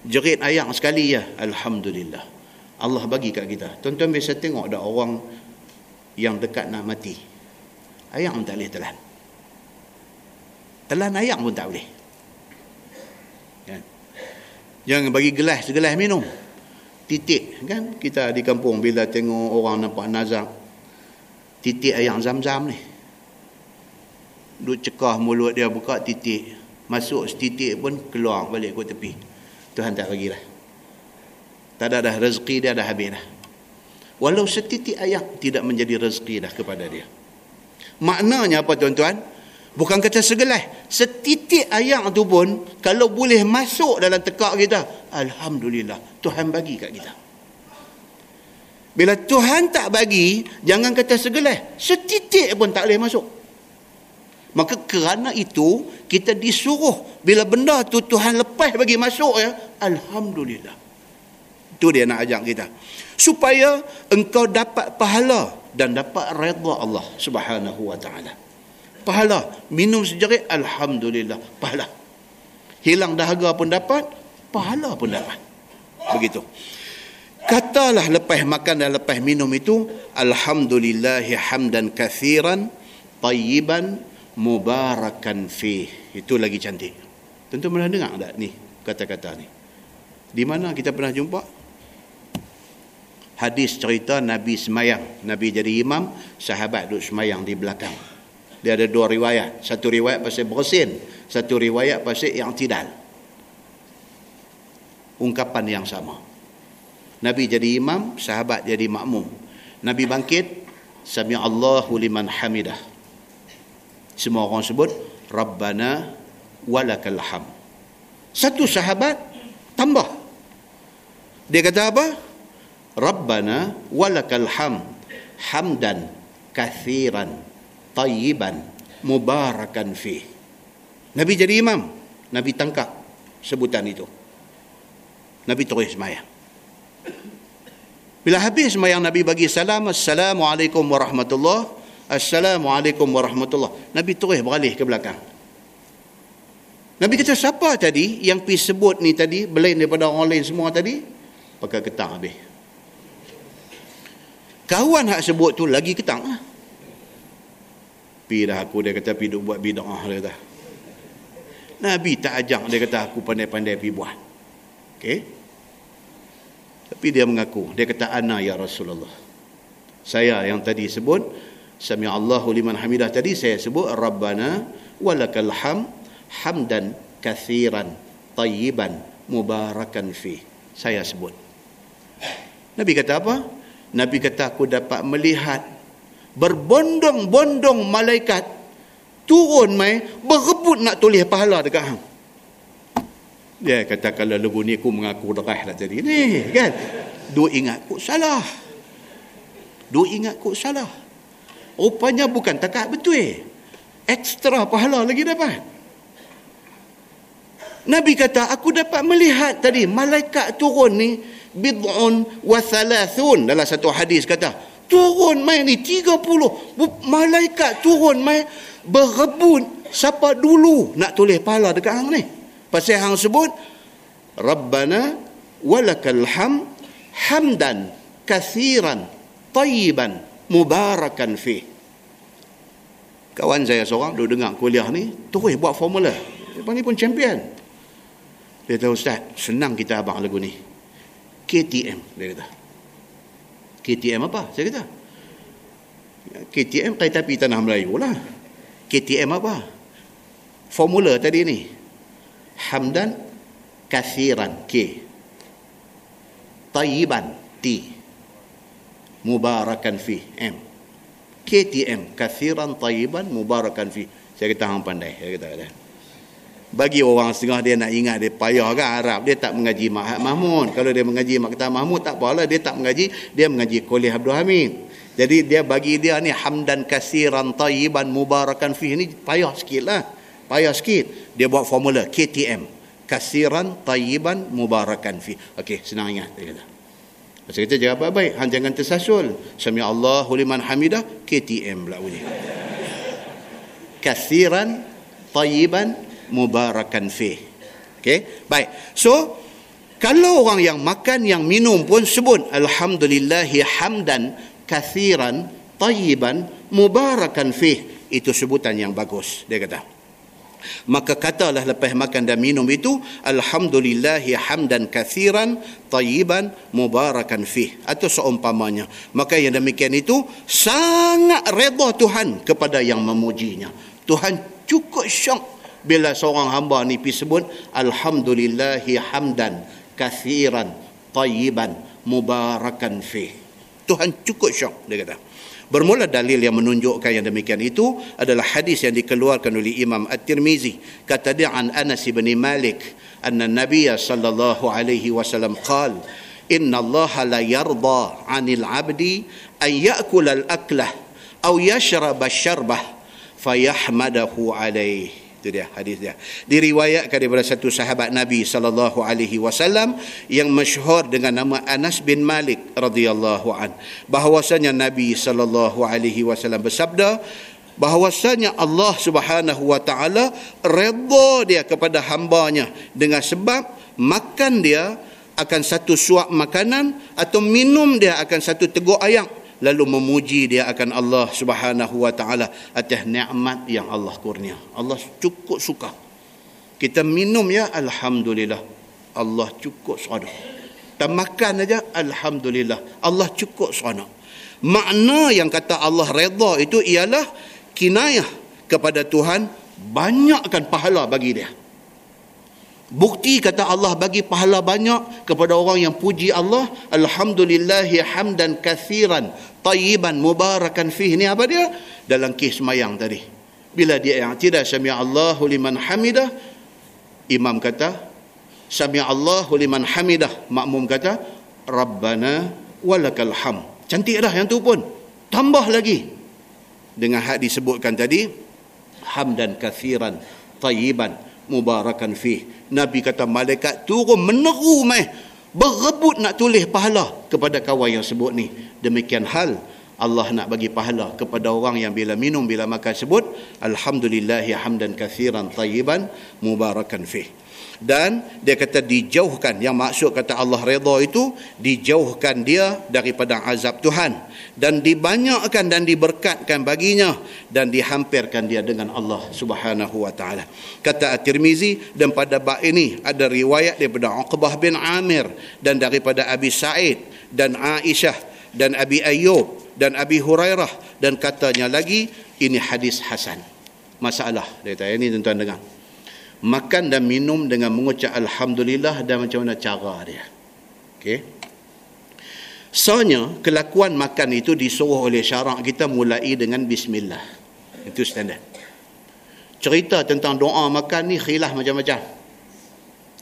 Jerit ayam sekali ya, Alhamdulillah. Allah bagi kat kita. Tuan-tuan biasa tengok ada orang yang dekat nak mati. Ayam tak boleh telan. Telan ayam pun tak boleh. Jangan bagi gelas segelas minum. Titik kan kita di kampung bila tengok orang nampak nazak titik ayam zam-zam ni. Duk cekah mulut dia buka titik. Masuk setitik pun keluar balik ke tepi. Tuhan tak bagilah. Tak ada dah rezeki dia dah habis dah. Walau setitik ayam tidak menjadi rezeki dah kepada dia. Maknanya apa tuan-tuan? Bukan kata segelas. Setitik ayam tu pun kalau boleh masuk dalam tekak kita. Alhamdulillah. Tuhan bagi kat kita. Bila Tuhan tak bagi, jangan kata segelas. Setitik pun tak boleh masuk. Maka kerana itu, kita disuruh bila benda tu Tuhan lepas bagi masuk ya. Alhamdulillah. Itu dia nak ajak kita. Supaya engkau dapat pahala dan dapat redha Allah subhanahu wa ta'ala pahala. Minum sejerit, Alhamdulillah, pahala. Hilang dahaga pun dapat, pahala pun dapat. Begitu. Katalah lepas makan dan lepas minum itu, Alhamdulillahi hamdan kathiran, tayyiban, mubarakan fih. Itu lagi cantik. Tentu pernah dengar tak ni kata-kata ni? Di mana kita pernah jumpa? Hadis cerita Nabi semayang. Nabi jadi imam, sahabat duduk semayang di belakang. Dia ada dua riwayat. Satu riwayat pasal bersin. Satu riwayat pasal yang tidak. Ungkapan yang sama. Nabi jadi imam, sahabat jadi makmum. Nabi bangkit, Sami Allahu liman hamidah. Semua orang sebut, Rabbana walakal ham. Satu sahabat tambah. Dia kata apa? Rabbana walakal ham hamdan kathiran tayyiban mubarakan fi. Nabi jadi imam. Nabi tangkap sebutan itu. Nabi terus semayang. Bila habis semayang Nabi bagi salam. Assalamualaikum warahmatullahi Assalamualaikum warahmatullahi Nabi terus beralih ke belakang. Nabi kata siapa tadi yang pergi sebut ni tadi belain daripada orang lain semua tadi? Pakai ketang habis. Kawan hak sebut tu lagi ketang lah. Pi dah aku dia kata pi duk buat bid'ah dia kata. Nabi tak ajak dia kata aku pandai-pandai pi buat. Okey. Tapi dia mengaku, dia kata ana ya Rasulullah. Saya yang tadi sebut Sami Allahu liman hamidah tadi saya sebut Rabbana walakal ham hamdan kathiran tayyiban mubarakan fi. Saya sebut. Nabi kata apa? Nabi kata aku dapat melihat berbondong-bondong malaikat turun mai berebut nak tulis pahala dekat hang. Dia kata kalau lagu ni aku mengaku derah lah tadi ni kan. Duk ingat aku salah. Duk ingat aku salah. Rupanya bukan takat betul. Ekstra pahala lagi dapat. Nabi kata aku dapat melihat tadi malaikat turun ni bid'un wa thalathun dalam satu hadis kata turun mai ni 30 malaikat turun mai berebut siapa dulu nak tulis pahala dekat hang ni. Pasal hang sebut rabbana walakal ham hamdan kathiran tayyiban mubarakan fi kawan saya seorang duduk dengar kuliah ni terus buat formula. Dia ni pun champion. Dia tahu ustaz senang kita abang lagu ni. KTM dia kata KTM apa? Saya kata. KTM kereta api tanah Melayu lah. KTM apa? Formula tadi ni. Hamdan kathiran K. Tayyiban T. Mubarakan fi M. KTM kathiran tayyiban mubarakan fi. Saya kata hang pandai. Saya kata, kata bagi orang setengah dia nak ingat dia payah kan Arab dia tak mengaji Mak Mahmud. Kalau dia mengaji Mak Ketua Mahmud tak apalah dia tak mengaji dia mengaji Kuliah Abdul Hamid. Jadi dia bagi dia ni hamdan kasiran tayyiban mubarakan fi ni payah sikit lah payah sikit. Dia buat formula KTM kasiran tayyiban mubarakan fi okey senang ingat dia kata Masa kita jawab baik-baik hang jangan tersasul. Sami Allahu liman hamidah KTM pula bunyi. Kasiran tayyiban mubarakan fi. Okey, baik. So, kalau orang yang makan yang minum pun sebut alhamdulillahi hamdan kathiran tayyiban mubarakan fi. Itu sebutan yang bagus, dia kata. Maka katalah lepas makan dan minum itu alhamdulillahi hamdan kathiran tayyiban mubarakan fi atau seumpamanya. Maka yang demikian itu sangat redha Tuhan kepada yang memujinya. Tuhan cukup syok bila seorang hamba ni pi sebut alhamdulillahi hamdan kathiran tayyiban mubarakan fi Tuhan cukup syok dia kata. Bermula dalil yang menunjukkan yang demikian itu adalah hadis yang dikeluarkan oleh Imam At-Tirmizi. Kata dia an Anas bin Malik anna Nabi sallallahu alaihi wasallam qal inna Allah la yarda 'anil 'abdi an ya'kula al-aklah aw yashraba asy-syarbah fayahmadahu alaihi itu dia hadis dia. Diriwayatkan daripada satu sahabat Nabi sallallahu alaihi wasallam yang masyhur dengan nama Anas bin Malik radhiyallahu an. Bahwasanya Nabi sallallahu alaihi wasallam bersabda bahwasanya Allah Subhanahu wa taala redha dia kepada hambanya dengan sebab makan dia akan satu suap makanan atau minum dia akan satu teguk ayam lalu memuji dia akan Allah Subhanahu wa taala atas nikmat yang Allah kurnia. Allah cukup suka. Kita minum ya Alhamdulillah. Allah cukup seronok. Kita makan aja Alhamdulillah. Allah cukup seronok. Makna yang kata Allah redha itu ialah kinayah kepada Tuhan banyakkan pahala bagi dia. Bukti kata Allah bagi pahala banyak kepada orang yang puji Allah. Alhamdulillahi hamdan kathiran tayyiban mubarakan fih. Ini apa dia? Dalam kisah semayang tadi. Bila dia yang tidak sami Allahu liman hamidah. Imam kata. Sami Allahu liman hamidah. Makmum kata. Rabbana walakal ham. Cantik dah yang tu pun. Tambah lagi. Dengan hak disebutkan tadi. Hamdan kathiran tayyiban mubarakan fih. Nabi kata malaikat turun meneru meh berebut nak tulis pahala kepada kawan yang sebut ni. Demikian hal Allah nak bagi pahala kepada orang yang bila minum bila makan sebut alhamdulillahi hamdan kathiran tayyiban mubarakan fih dan dia kata dijauhkan yang maksud kata Allah redha itu dijauhkan dia daripada azab Tuhan. Dan dibanyakkan dan diberkatkan baginya dan dihampirkan dia dengan Allah Subhanahu wa taala. Kata At-Tirmizi dan pada bab ini ada riwayat daripada Uqbah bin Amir dan daripada Abi Sa'id dan Aisyah dan Abi Ayyub dan Abi Hurairah. Dan katanya lagi ini hadis hasan. Masalah dia kata ini tuan-tuan dengar makan dan minum dengan mengucap Alhamdulillah dan macam mana cara dia. Okey. Soalnya, kelakuan makan itu disuruh oleh syarak kita mulai dengan Bismillah. Itu standard. Cerita tentang doa makan ni khilaf macam-macam.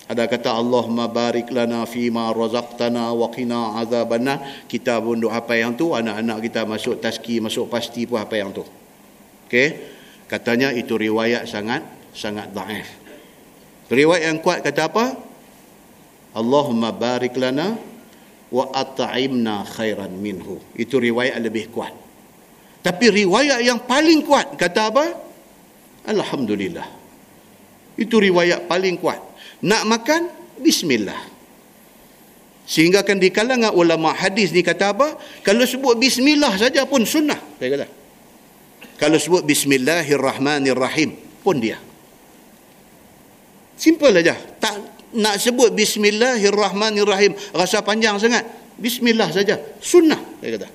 Ada kata Allahumma barik lana fima razaqtana wa qina azabannar. Kita pun doa apa yang tu, anak-anak kita masuk taski, masuk pasti pun apa yang tu. Okey. Katanya itu riwayat sangat sangat dhaif. Riwayat yang kuat kata apa? Allahumma barik lana wa at'imna khairan minhu. Itu riwayat lebih kuat. Tapi riwayat yang paling kuat kata apa? Alhamdulillah. Itu riwayat paling kuat. Nak makan bismillah. Sehingga kan di kalangan ulama hadis ni kata apa? Kalau sebut bismillah saja pun sunnah. Saya kata. Kalau sebut bismillahirrahmanirrahim pun dia. Simple aja. Tak nak sebut bismillahirrahmanirrahim rasa panjang sangat. Bismillah saja. Sunnah dia kata.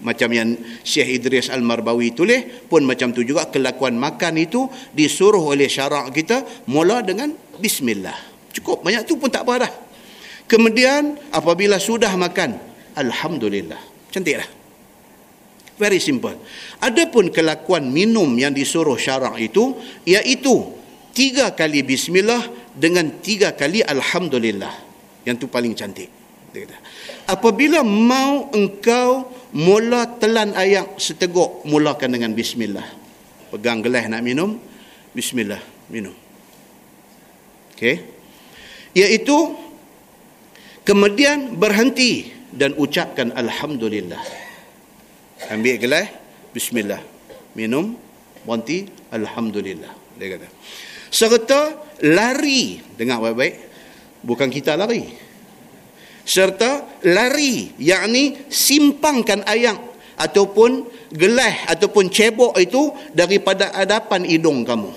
Macam yang Syekh Idris Al-Marbawi tulis pun macam tu juga kelakuan makan itu disuruh oleh syarak kita mula dengan bismillah. Cukup banyak tu pun tak apa dah. Kemudian apabila sudah makan alhamdulillah. Cantik dah. Very simple. Adapun kelakuan minum yang disuruh syarak itu iaitu tiga kali bismillah dengan tiga kali alhamdulillah. Yang tu paling cantik. Apabila mau engkau mula telan air seteguk mulakan dengan bismillah. Pegang gelas nak minum bismillah minum. Okey. Iaitu kemudian berhenti dan ucapkan alhamdulillah. Ambil gelas bismillah minum berhenti alhamdulillah. Dia kata serta lari. Dengar baik-baik. Bukan kita lari. Serta lari. Yakni simpangkan ayam. Ataupun gelas. Ataupun cebok itu daripada hadapan hidung kamu.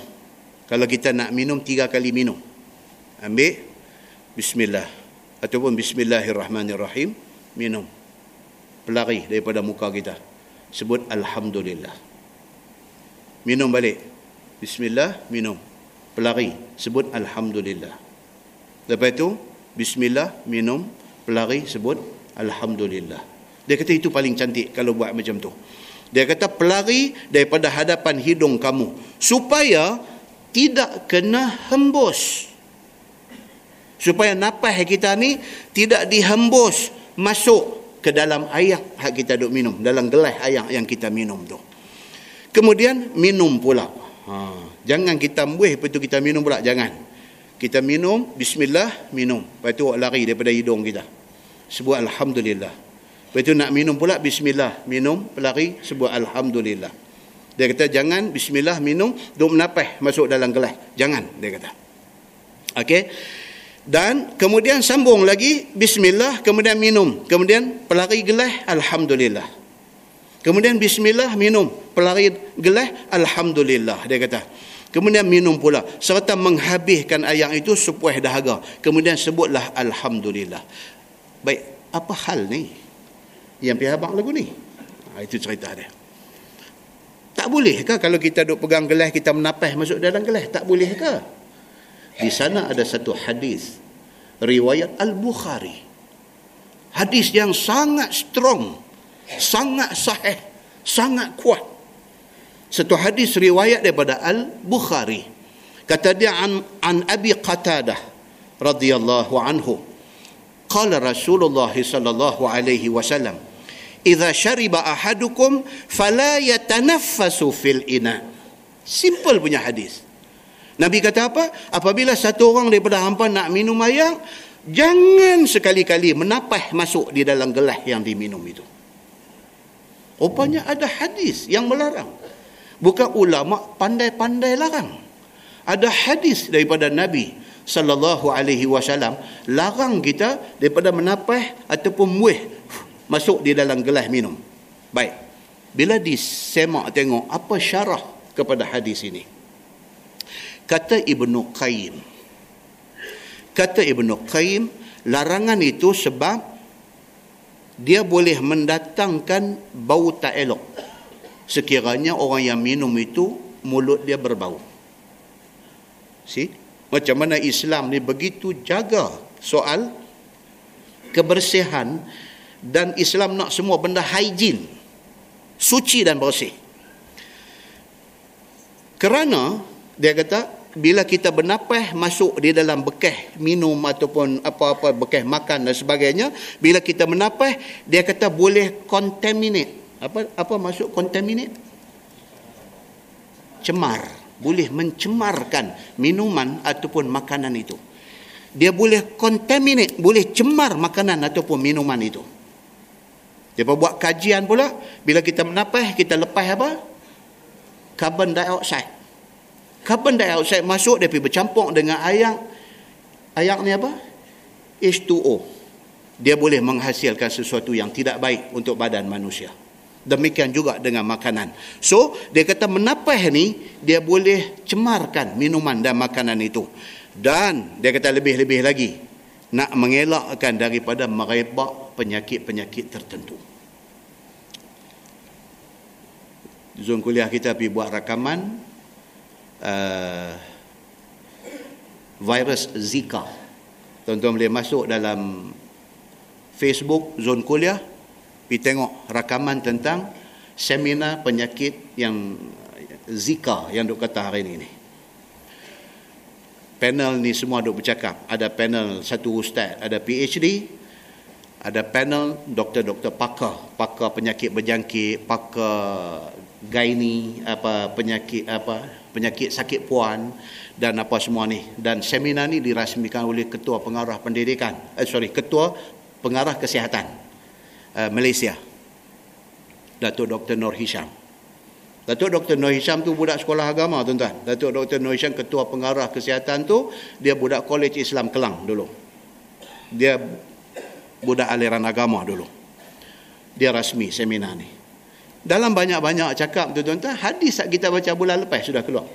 Kalau kita nak minum tiga kali minum. Ambil. Bismillah. Ataupun bismillahirrahmanirrahim. Minum. Pelari daripada muka kita. Sebut alhamdulillah. Minum balik. Bismillah minum pelari. Sebut alhamdulillah. Lepas itu bismillah minum pelari sebut alhamdulillah. Dia kata itu paling cantik kalau buat macam tu. Dia kata pelari daripada hadapan hidung kamu. Supaya tidak kena hembus. Supaya napas kita ni tidak dihembus masuk ke dalam air yang kita duk minum. Dalam gelas air yang kita minum tu. Kemudian minum pula. Ha Jangan kita ambuih lepas tu kita minum pula. Jangan. Kita minum, bismillah, minum. Lepas tu lari daripada hidung kita. Sebut Alhamdulillah. Lepas tu nak minum pula, bismillah, minum, pelari, sebut Alhamdulillah. Dia kata, jangan bismillah, minum, duk menapah masuk dalam gelas. Jangan, dia kata. Okey. Dan kemudian sambung lagi, bismillah, kemudian minum. Kemudian pelari gelas, Alhamdulillah. Kemudian bismillah, minum. Pelari gelas, Alhamdulillah. Dia kata, Kemudian minum pula. Serta menghabiskan ayam itu sepuas dahaga. Kemudian sebutlah Alhamdulillah. Baik, apa hal ni? Yang pihak abang lagu ni. Ha, itu cerita dia. Tak boleh ke kalau kita duk pegang gelas, kita menapas masuk dalam gelas? Tak boleh ke? Di sana ada satu hadis. Riwayat Al-Bukhari. Hadis yang sangat strong. Sangat sahih. Sangat kuat satu hadis riwayat daripada Al-Bukhari. Kata dia an, an Abi Qatadah radhiyallahu anhu. Qala Rasulullah sallallahu alaihi wasallam, "Idza shariba ahadukum fala yatanaffasu fil ina." Simple punya hadis. Nabi kata apa? Apabila satu orang daripada hampa nak minum air, jangan sekali-kali menapah masuk di dalam gelas yang diminum itu. Rupanya ada hadis yang melarang. Bukan ulama pandai-pandai larang. Ada hadis daripada Nabi sallallahu alaihi wasallam larang kita daripada menapah ataupun muih masuk di dalam gelas minum. Baik. Bila disemak tengok apa syarah kepada hadis ini. Kata Ibnu Qayyim. Kata Ibnu Qayyim, larangan itu sebab dia boleh mendatangkan bau tak elok sekiranya orang yang minum itu mulut dia berbau. See? Macam mana Islam ni begitu jaga soal kebersihan dan Islam nak semua benda hygiene. Suci dan bersih. Kerana dia kata bila kita bernafas masuk di dalam bekas minum ataupun apa-apa bekas makan dan sebagainya bila kita bernafas dia kata boleh contaminate apa apa masuk contaminate? Cemar. Boleh mencemarkan minuman ataupun makanan itu. Dia boleh contaminate boleh cemar makanan ataupun minuman itu. Dia buat kajian pula. Bila kita menapas kita lepas apa? Carbon dioxide. Carbon dioxide masuk dia pergi bercampur dengan air air ni apa? H2O dia boleh menghasilkan sesuatu yang tidak baik untuk badan manusia Demikian juga dengan makanan. So, dia kata menapah ni, dia boleh cemarkan minuman dan makanan itu. Dan, dia kata lebih-lebih lagi, nak mengelakkan daripada merebak penyakit-penyakit tertentu. Zon kuliah kita pergi buat rakaman uh, virus Zika. Tuan-tuan boleh masuk dalam Facebook Zon Kuliah pergi tengok rakaman tentang seminar penyakit yang Zika yang duk kata hari ini ni. Panel ni semua duk bercakap. Ada panel satu ustaz, ada PhD, ada panel doktor-doktor pakar, pakar penyakit berjangkit, pakar gaini, apa penyakit apa penyakit sakit puan dan apa semua ni. Dan seminar ni dirasmikan oleh ketua pengarah pendidikan, eh, sorry, ketua pengarah kesihatan Uh, Malaysia. Datuk Dr. Nur Hisham. Datuk Dr. Nur Hisham tu budak sekolah agama tuan-tuan. Datuk Dr. Nur Hisham ketua pengarah kesihatan tu dia budak College Islam Kelang dulu. Dia budak aliran agama dulu. Dia rasmi seminar ni. Dalam banyak-banyak cakap tu tuan-tuan, hadis yang kita baca bulan lepas sudah keluar.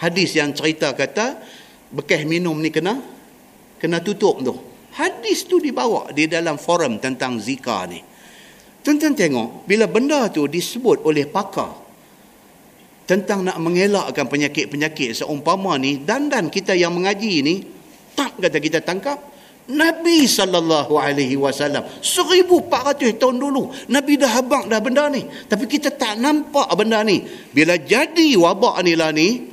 Hadis yang cerita kata bekas minum ni kena kena tutup tu. Hadis tu dibawa di dalam forum tentang zika ni. Tuan-tuan tengok, bila benda tu disebut oleh pakar tentang nak mengelakkan penyakit-penyakit seumpama ni, dan dan kita yang mengaji ni, tak kata kita tangkap. Nabi sallallahu alaihi wasallam 1400 tahun dulu Nabi dah habaq dah benda ni tapi kita tak nampak benda ni bila jadi wabak ni lah ni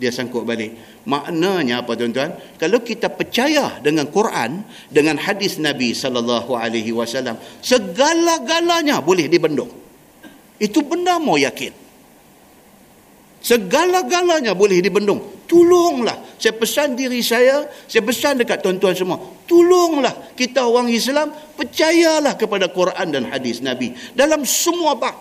dia sangkut balik Maknanya apa tuan-tuan? Kalau kita percaya dengan Quran, dengan hadis Nabi sallallahu alaihi wasallam, segala-galanya boleh dibendung. Itu benda mau yakin. Segala-galanya boleh dibendung. Tolonglah. Saya pesan diri saya, saya pesan dekat tuan-tuan semua. Tolonglah kita orang Islam percayalah kepada Quran dan hadis Nabi dalam semua bab.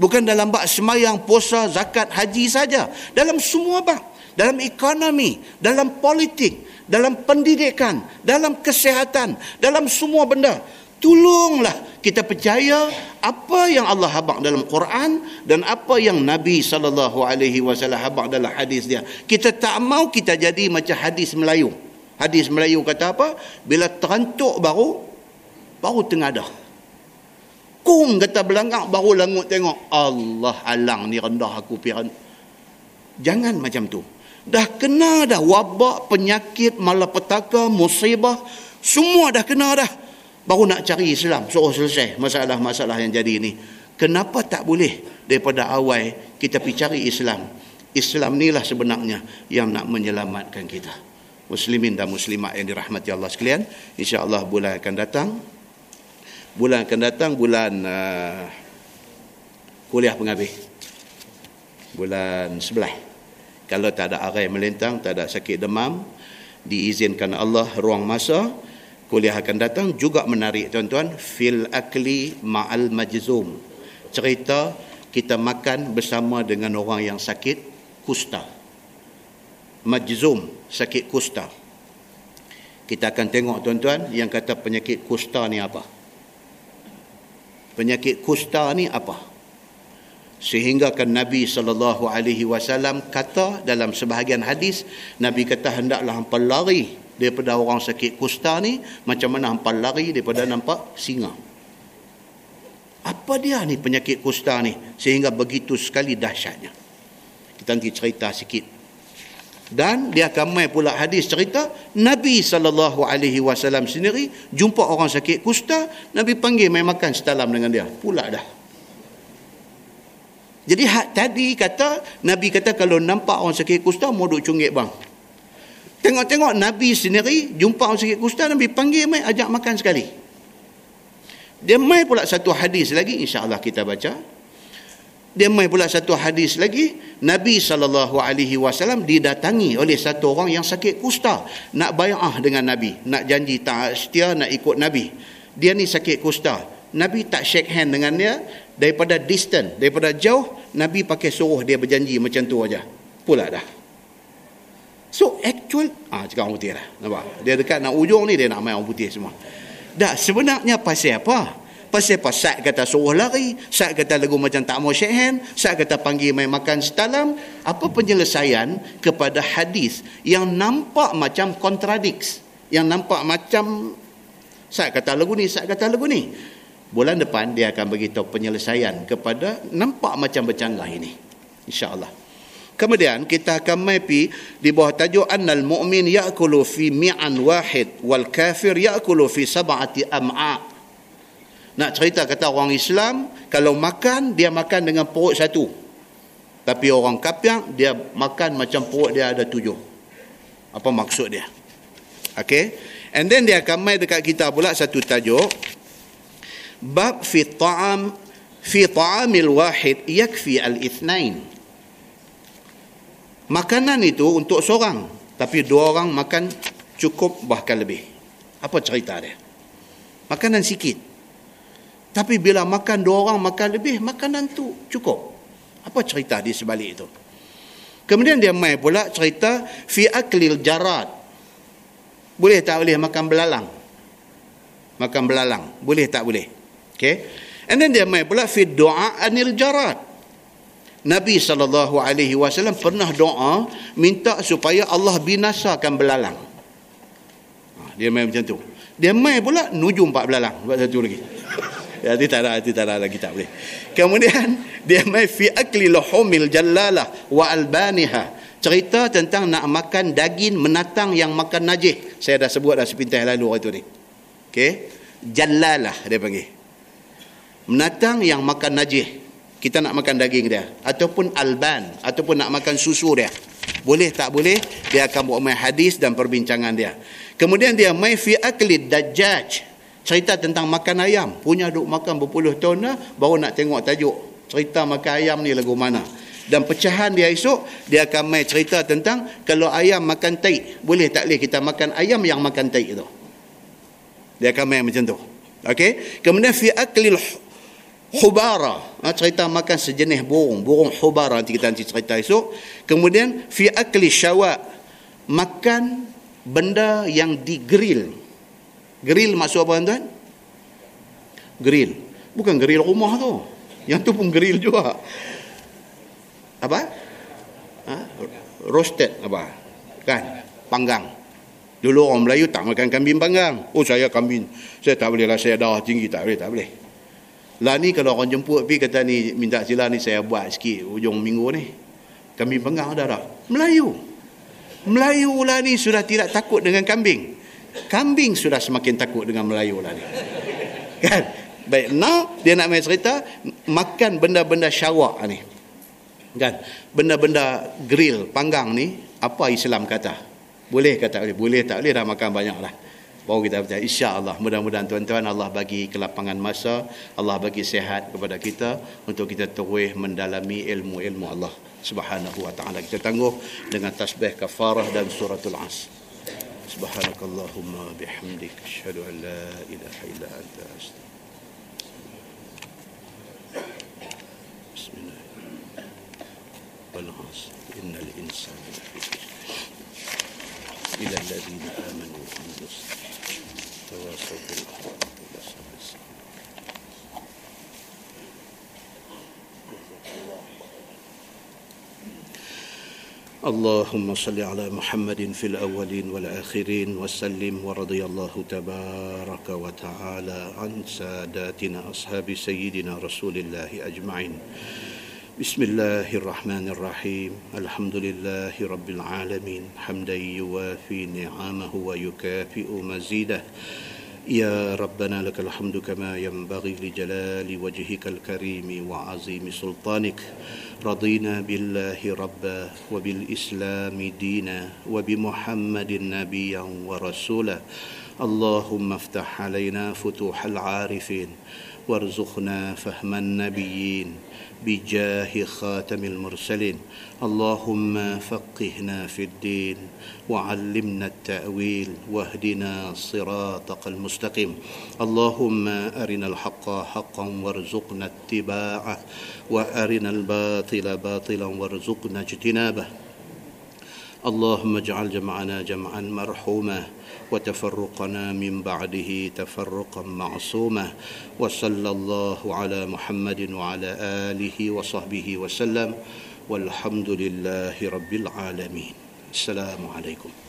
Bukan dalam bab semayang, puasa, zakat, haji saja. Dalam semua bab dalam ekonomi, dalam politik, dalam pendidikan, dalam kesihatan, dalam semua benda. tolonglah kita percaya apa yang Allah habaq dalam Quran dan apa yang Nabi sallallahu alaihi wasallam habaq dalam hadis dia. Kita tak mau kita jadi macam hadis Melayu. Hadis Melayu kata apa? Bila terantuk baru baru tengadah. Kum kata belangak baru langut tengok. Allah alang ni rendah aku piran. Jangan macam tu. Dah kena dah wabak, penyakit, malapetaka, musibah. Semua dah kena dah. Baru nak cari Islam. Suruh selesai masalah-masalah yang jadi ni. Kenapa tak boleh daripada awal kita pergi cari Islam. Islam ni lah sebenarnya yang nak menyelamatkan kita. Muslimin dan muslimat yang dirahmati Allah sekalian. InsyaAllah bulan akan datang bulan akan datang bulan uh, kuliah penghabis bulan sebelah kalau tak ada arai melintang tak ada sakit demam diizinkan Allah ruang masa kuliah akan datang. Juga menarik tuan-tuan fil akli ma'al majzum. Cerita kita makan bersama dengan orang yang sakit kusta. Majzum sakit kusta. Kita akan tengok tuan-tuan yang kata penyakit kusta ni apa? Penyakit kusta ni apa sehingga kan Nabi sallallahu alaihi wasallam kata dalam sebahagian hadis Nabi kata hendaklah hangpa lari daripada orang sakit kusta ni macam mana hangpa lari daripada nampak singa. Apa dia ni penyakit kusta ni? Sehingga begitu sekali dahsyatnya. Kita nanti cerita sikit. Dan dia akan mai pula hadis cerita Nabi sallallahu alaihi wasallam sendiri jumpa orang sakit kusta Nabi panggil mai makan setalam dengan dia. Pula dah jadi hak tadi kata Nabi kata kalau nampak orang sakit kusta mau duk cungit bang. Tengok-tengok Nabi sendiri jumpa orang sakit kusta Nabi panggil mai ajak makan sekali. Dia mai pula satu hadis lagi insya-Allah kita baca. Dia mai pula satu hadis lagi Nabi saw didatangi oleh satu orang yang sakit kusta. Nak bai'ah dengan Nabi nak janji tak setia nak ikut Nabi. Dia ni sakit kusta. Nabi tak shake hand dengan dia daripada distant daripada jauh Nabi pakai suruh dia berjanji macam tu aja pula dah so actual ah cakap orang putih lah nampak dia dekat nak ujung ni dia nak main orang putih semua dah sebenarnya pasal apa Pasal apa? Saat kata suruh lari, saat kata lagu macam tak mau shake hand, kata panggil main makan setalam. Apa penyelesaian kepada hadis yang nampak macam kontradiksi? Yang nampak macam saat kata lagu ni, saat kata lagu ni. Bulan depan dia akan beritahu penyelesaian kepada nampak macam bercanggah ini. InsyaAllah. Kemudian kita akan maipi di bawah tajuk annal mu'min ya'kulu fi mi'an wahid wal kafir ya'kulu fi sab'ati am'a' Nak cerita kata orang Islam, kalau makan, dia makan dengan perut satu. Tapi orang kapiang, dia makan macam perut dia ada tujuh. Apa maksud dia? Okay. And then dia akan main dekat kita pula satu tajuk. Bab fi ta'am fi ta'amil wahid yakfi al-ithnain. Makanan itu untuk seorang. Tapi dua orang makan cukup bahkan lebih. Apa cerita dia? Makanan sikit. Tapi bila makan dua orang makan lebih, makanan tu cukup. Apa cerita di sebalik itu? Kemudian dia mai pula cerita fi aklil jarat. Boleh tak boleh makan belalang? Makan belalang. Boleh tak boleh? Okay. And then dia mai pula fi doa anil jarat. Nabi SAW pernah doa minta supaya Allah binasakan belalang. Ha, dia main macam tu. Dia main pula nuju empat belalang. Buat satu lagi. Itu tak ada, itu tak ada lagi tak boleh. Kemudian dia mai fi akli lahumil jallalah wa albaniha. Cerita tentang nak makan daging menatang yang makan najis. Saya dah sebut dah sepintas lalu waktu ni. Okey. Jallalah dia panggil. Menatang yang makan najis. Kita nak makan daging dia. Ataupun alban ataupun nak makan susu dia. Boleh tak boleh dia akan buat mai hadis dan perbincangan dia. Kemudian dia mai fi akli dajjaj. Cerita tentang makan ayam. Punya duk makan berpuluh tahun dah baru nak tengok tajuk. Cerita makan ayam ni lagu mana. Dan pecahan dia esok dia akan main cerita tentang kalau ayam makan taik boleh tak boleh kita makan ayam yang makan taik tu? Dia akan main macam tu. Okey? Kemudian fi aklil hubara. Ha, cerita makan sejenis burung. Burung hubara nanti kita nanti cerita esok. Kemudian fi akli syawak makan benda yang digrill Grill. Maksud apa tuan? grill. Bukan grill rumah tu. Yang tu pun grill juga. Apa? Ha? roasted apa? Kan? Panggang. Dulu orang Melayu tak makan kambing panggang. Oh saya kambing. Saya tak boleh lah saya dah tinggi. Tak boleh tak boleh lah ni kalau orang jemput pergi kata ni minta sila ni saya buat sikit ujung minggu ni. Kambing panggang ada tak Melayu. Melayu lah ni sudah tidak takut dengan kambing. Kambing sudah semakin takut dengan Melayu lah ni. Kan? Baik now dia nak main cerita makan benda-benda syawak ni. Kan? Benda-benda grill panggang ni apa Islam kata? Boleh kata? Boleh boleh tak? Boleh dah makan banyak lah baru kita percaya insya-Allah mudah-mudahan tuan-tuan Allah bagi kelapangan masa Allah bagi sehat kepada kita untuk kita terus mendalami ilmu-ilmu Allah Subhanahu wa taala kita tangguh dengan tasbih kafarah dan suratul as Subhanakallahumma bihamdik asyhadu an la ilaha illa anta astaghfiruka Bismillah والعصر إن الإنسان لفي إلى الذين آمنوا اللهم صل على محمد في الأولين والآخرين وسلم ورضي الله تبارك وتعالى عن ساداتنا أصحاب سيدنا رسول الله أجمعين. بسم الله الرحمن الرحيم. الحمد لله رب العالمين. حمدا يوافي نعمه ويكافئ مزيده. يا ربنا لك الحمد كما ينبغي لجلال وجهك الكريم وعظيم سلطانك رضينا بالله ربا وبالإسلام دينا وبمحمد نبيا ورسولا اللهم افتح علينا فتوح العارفين وارزقنا فهم النبيين بجاه خاتم المرسلين. اللهم فقهنا في الدين وعلمنا التأويل واهدنا صراطك المستقيم. اللهم أرنا الحق حقا وارزقنا اتباعه وأرنا الباطل باطلا وارزقنا اجتنابه. اللهم اجعل جمعنا جمعا مرحوما. وتفرقنا من بعده تفرقا معصوما وصلى الله على محمد وعلى آله وصحبه وسلم والحمد لله رب العالمين. السلام عليكم.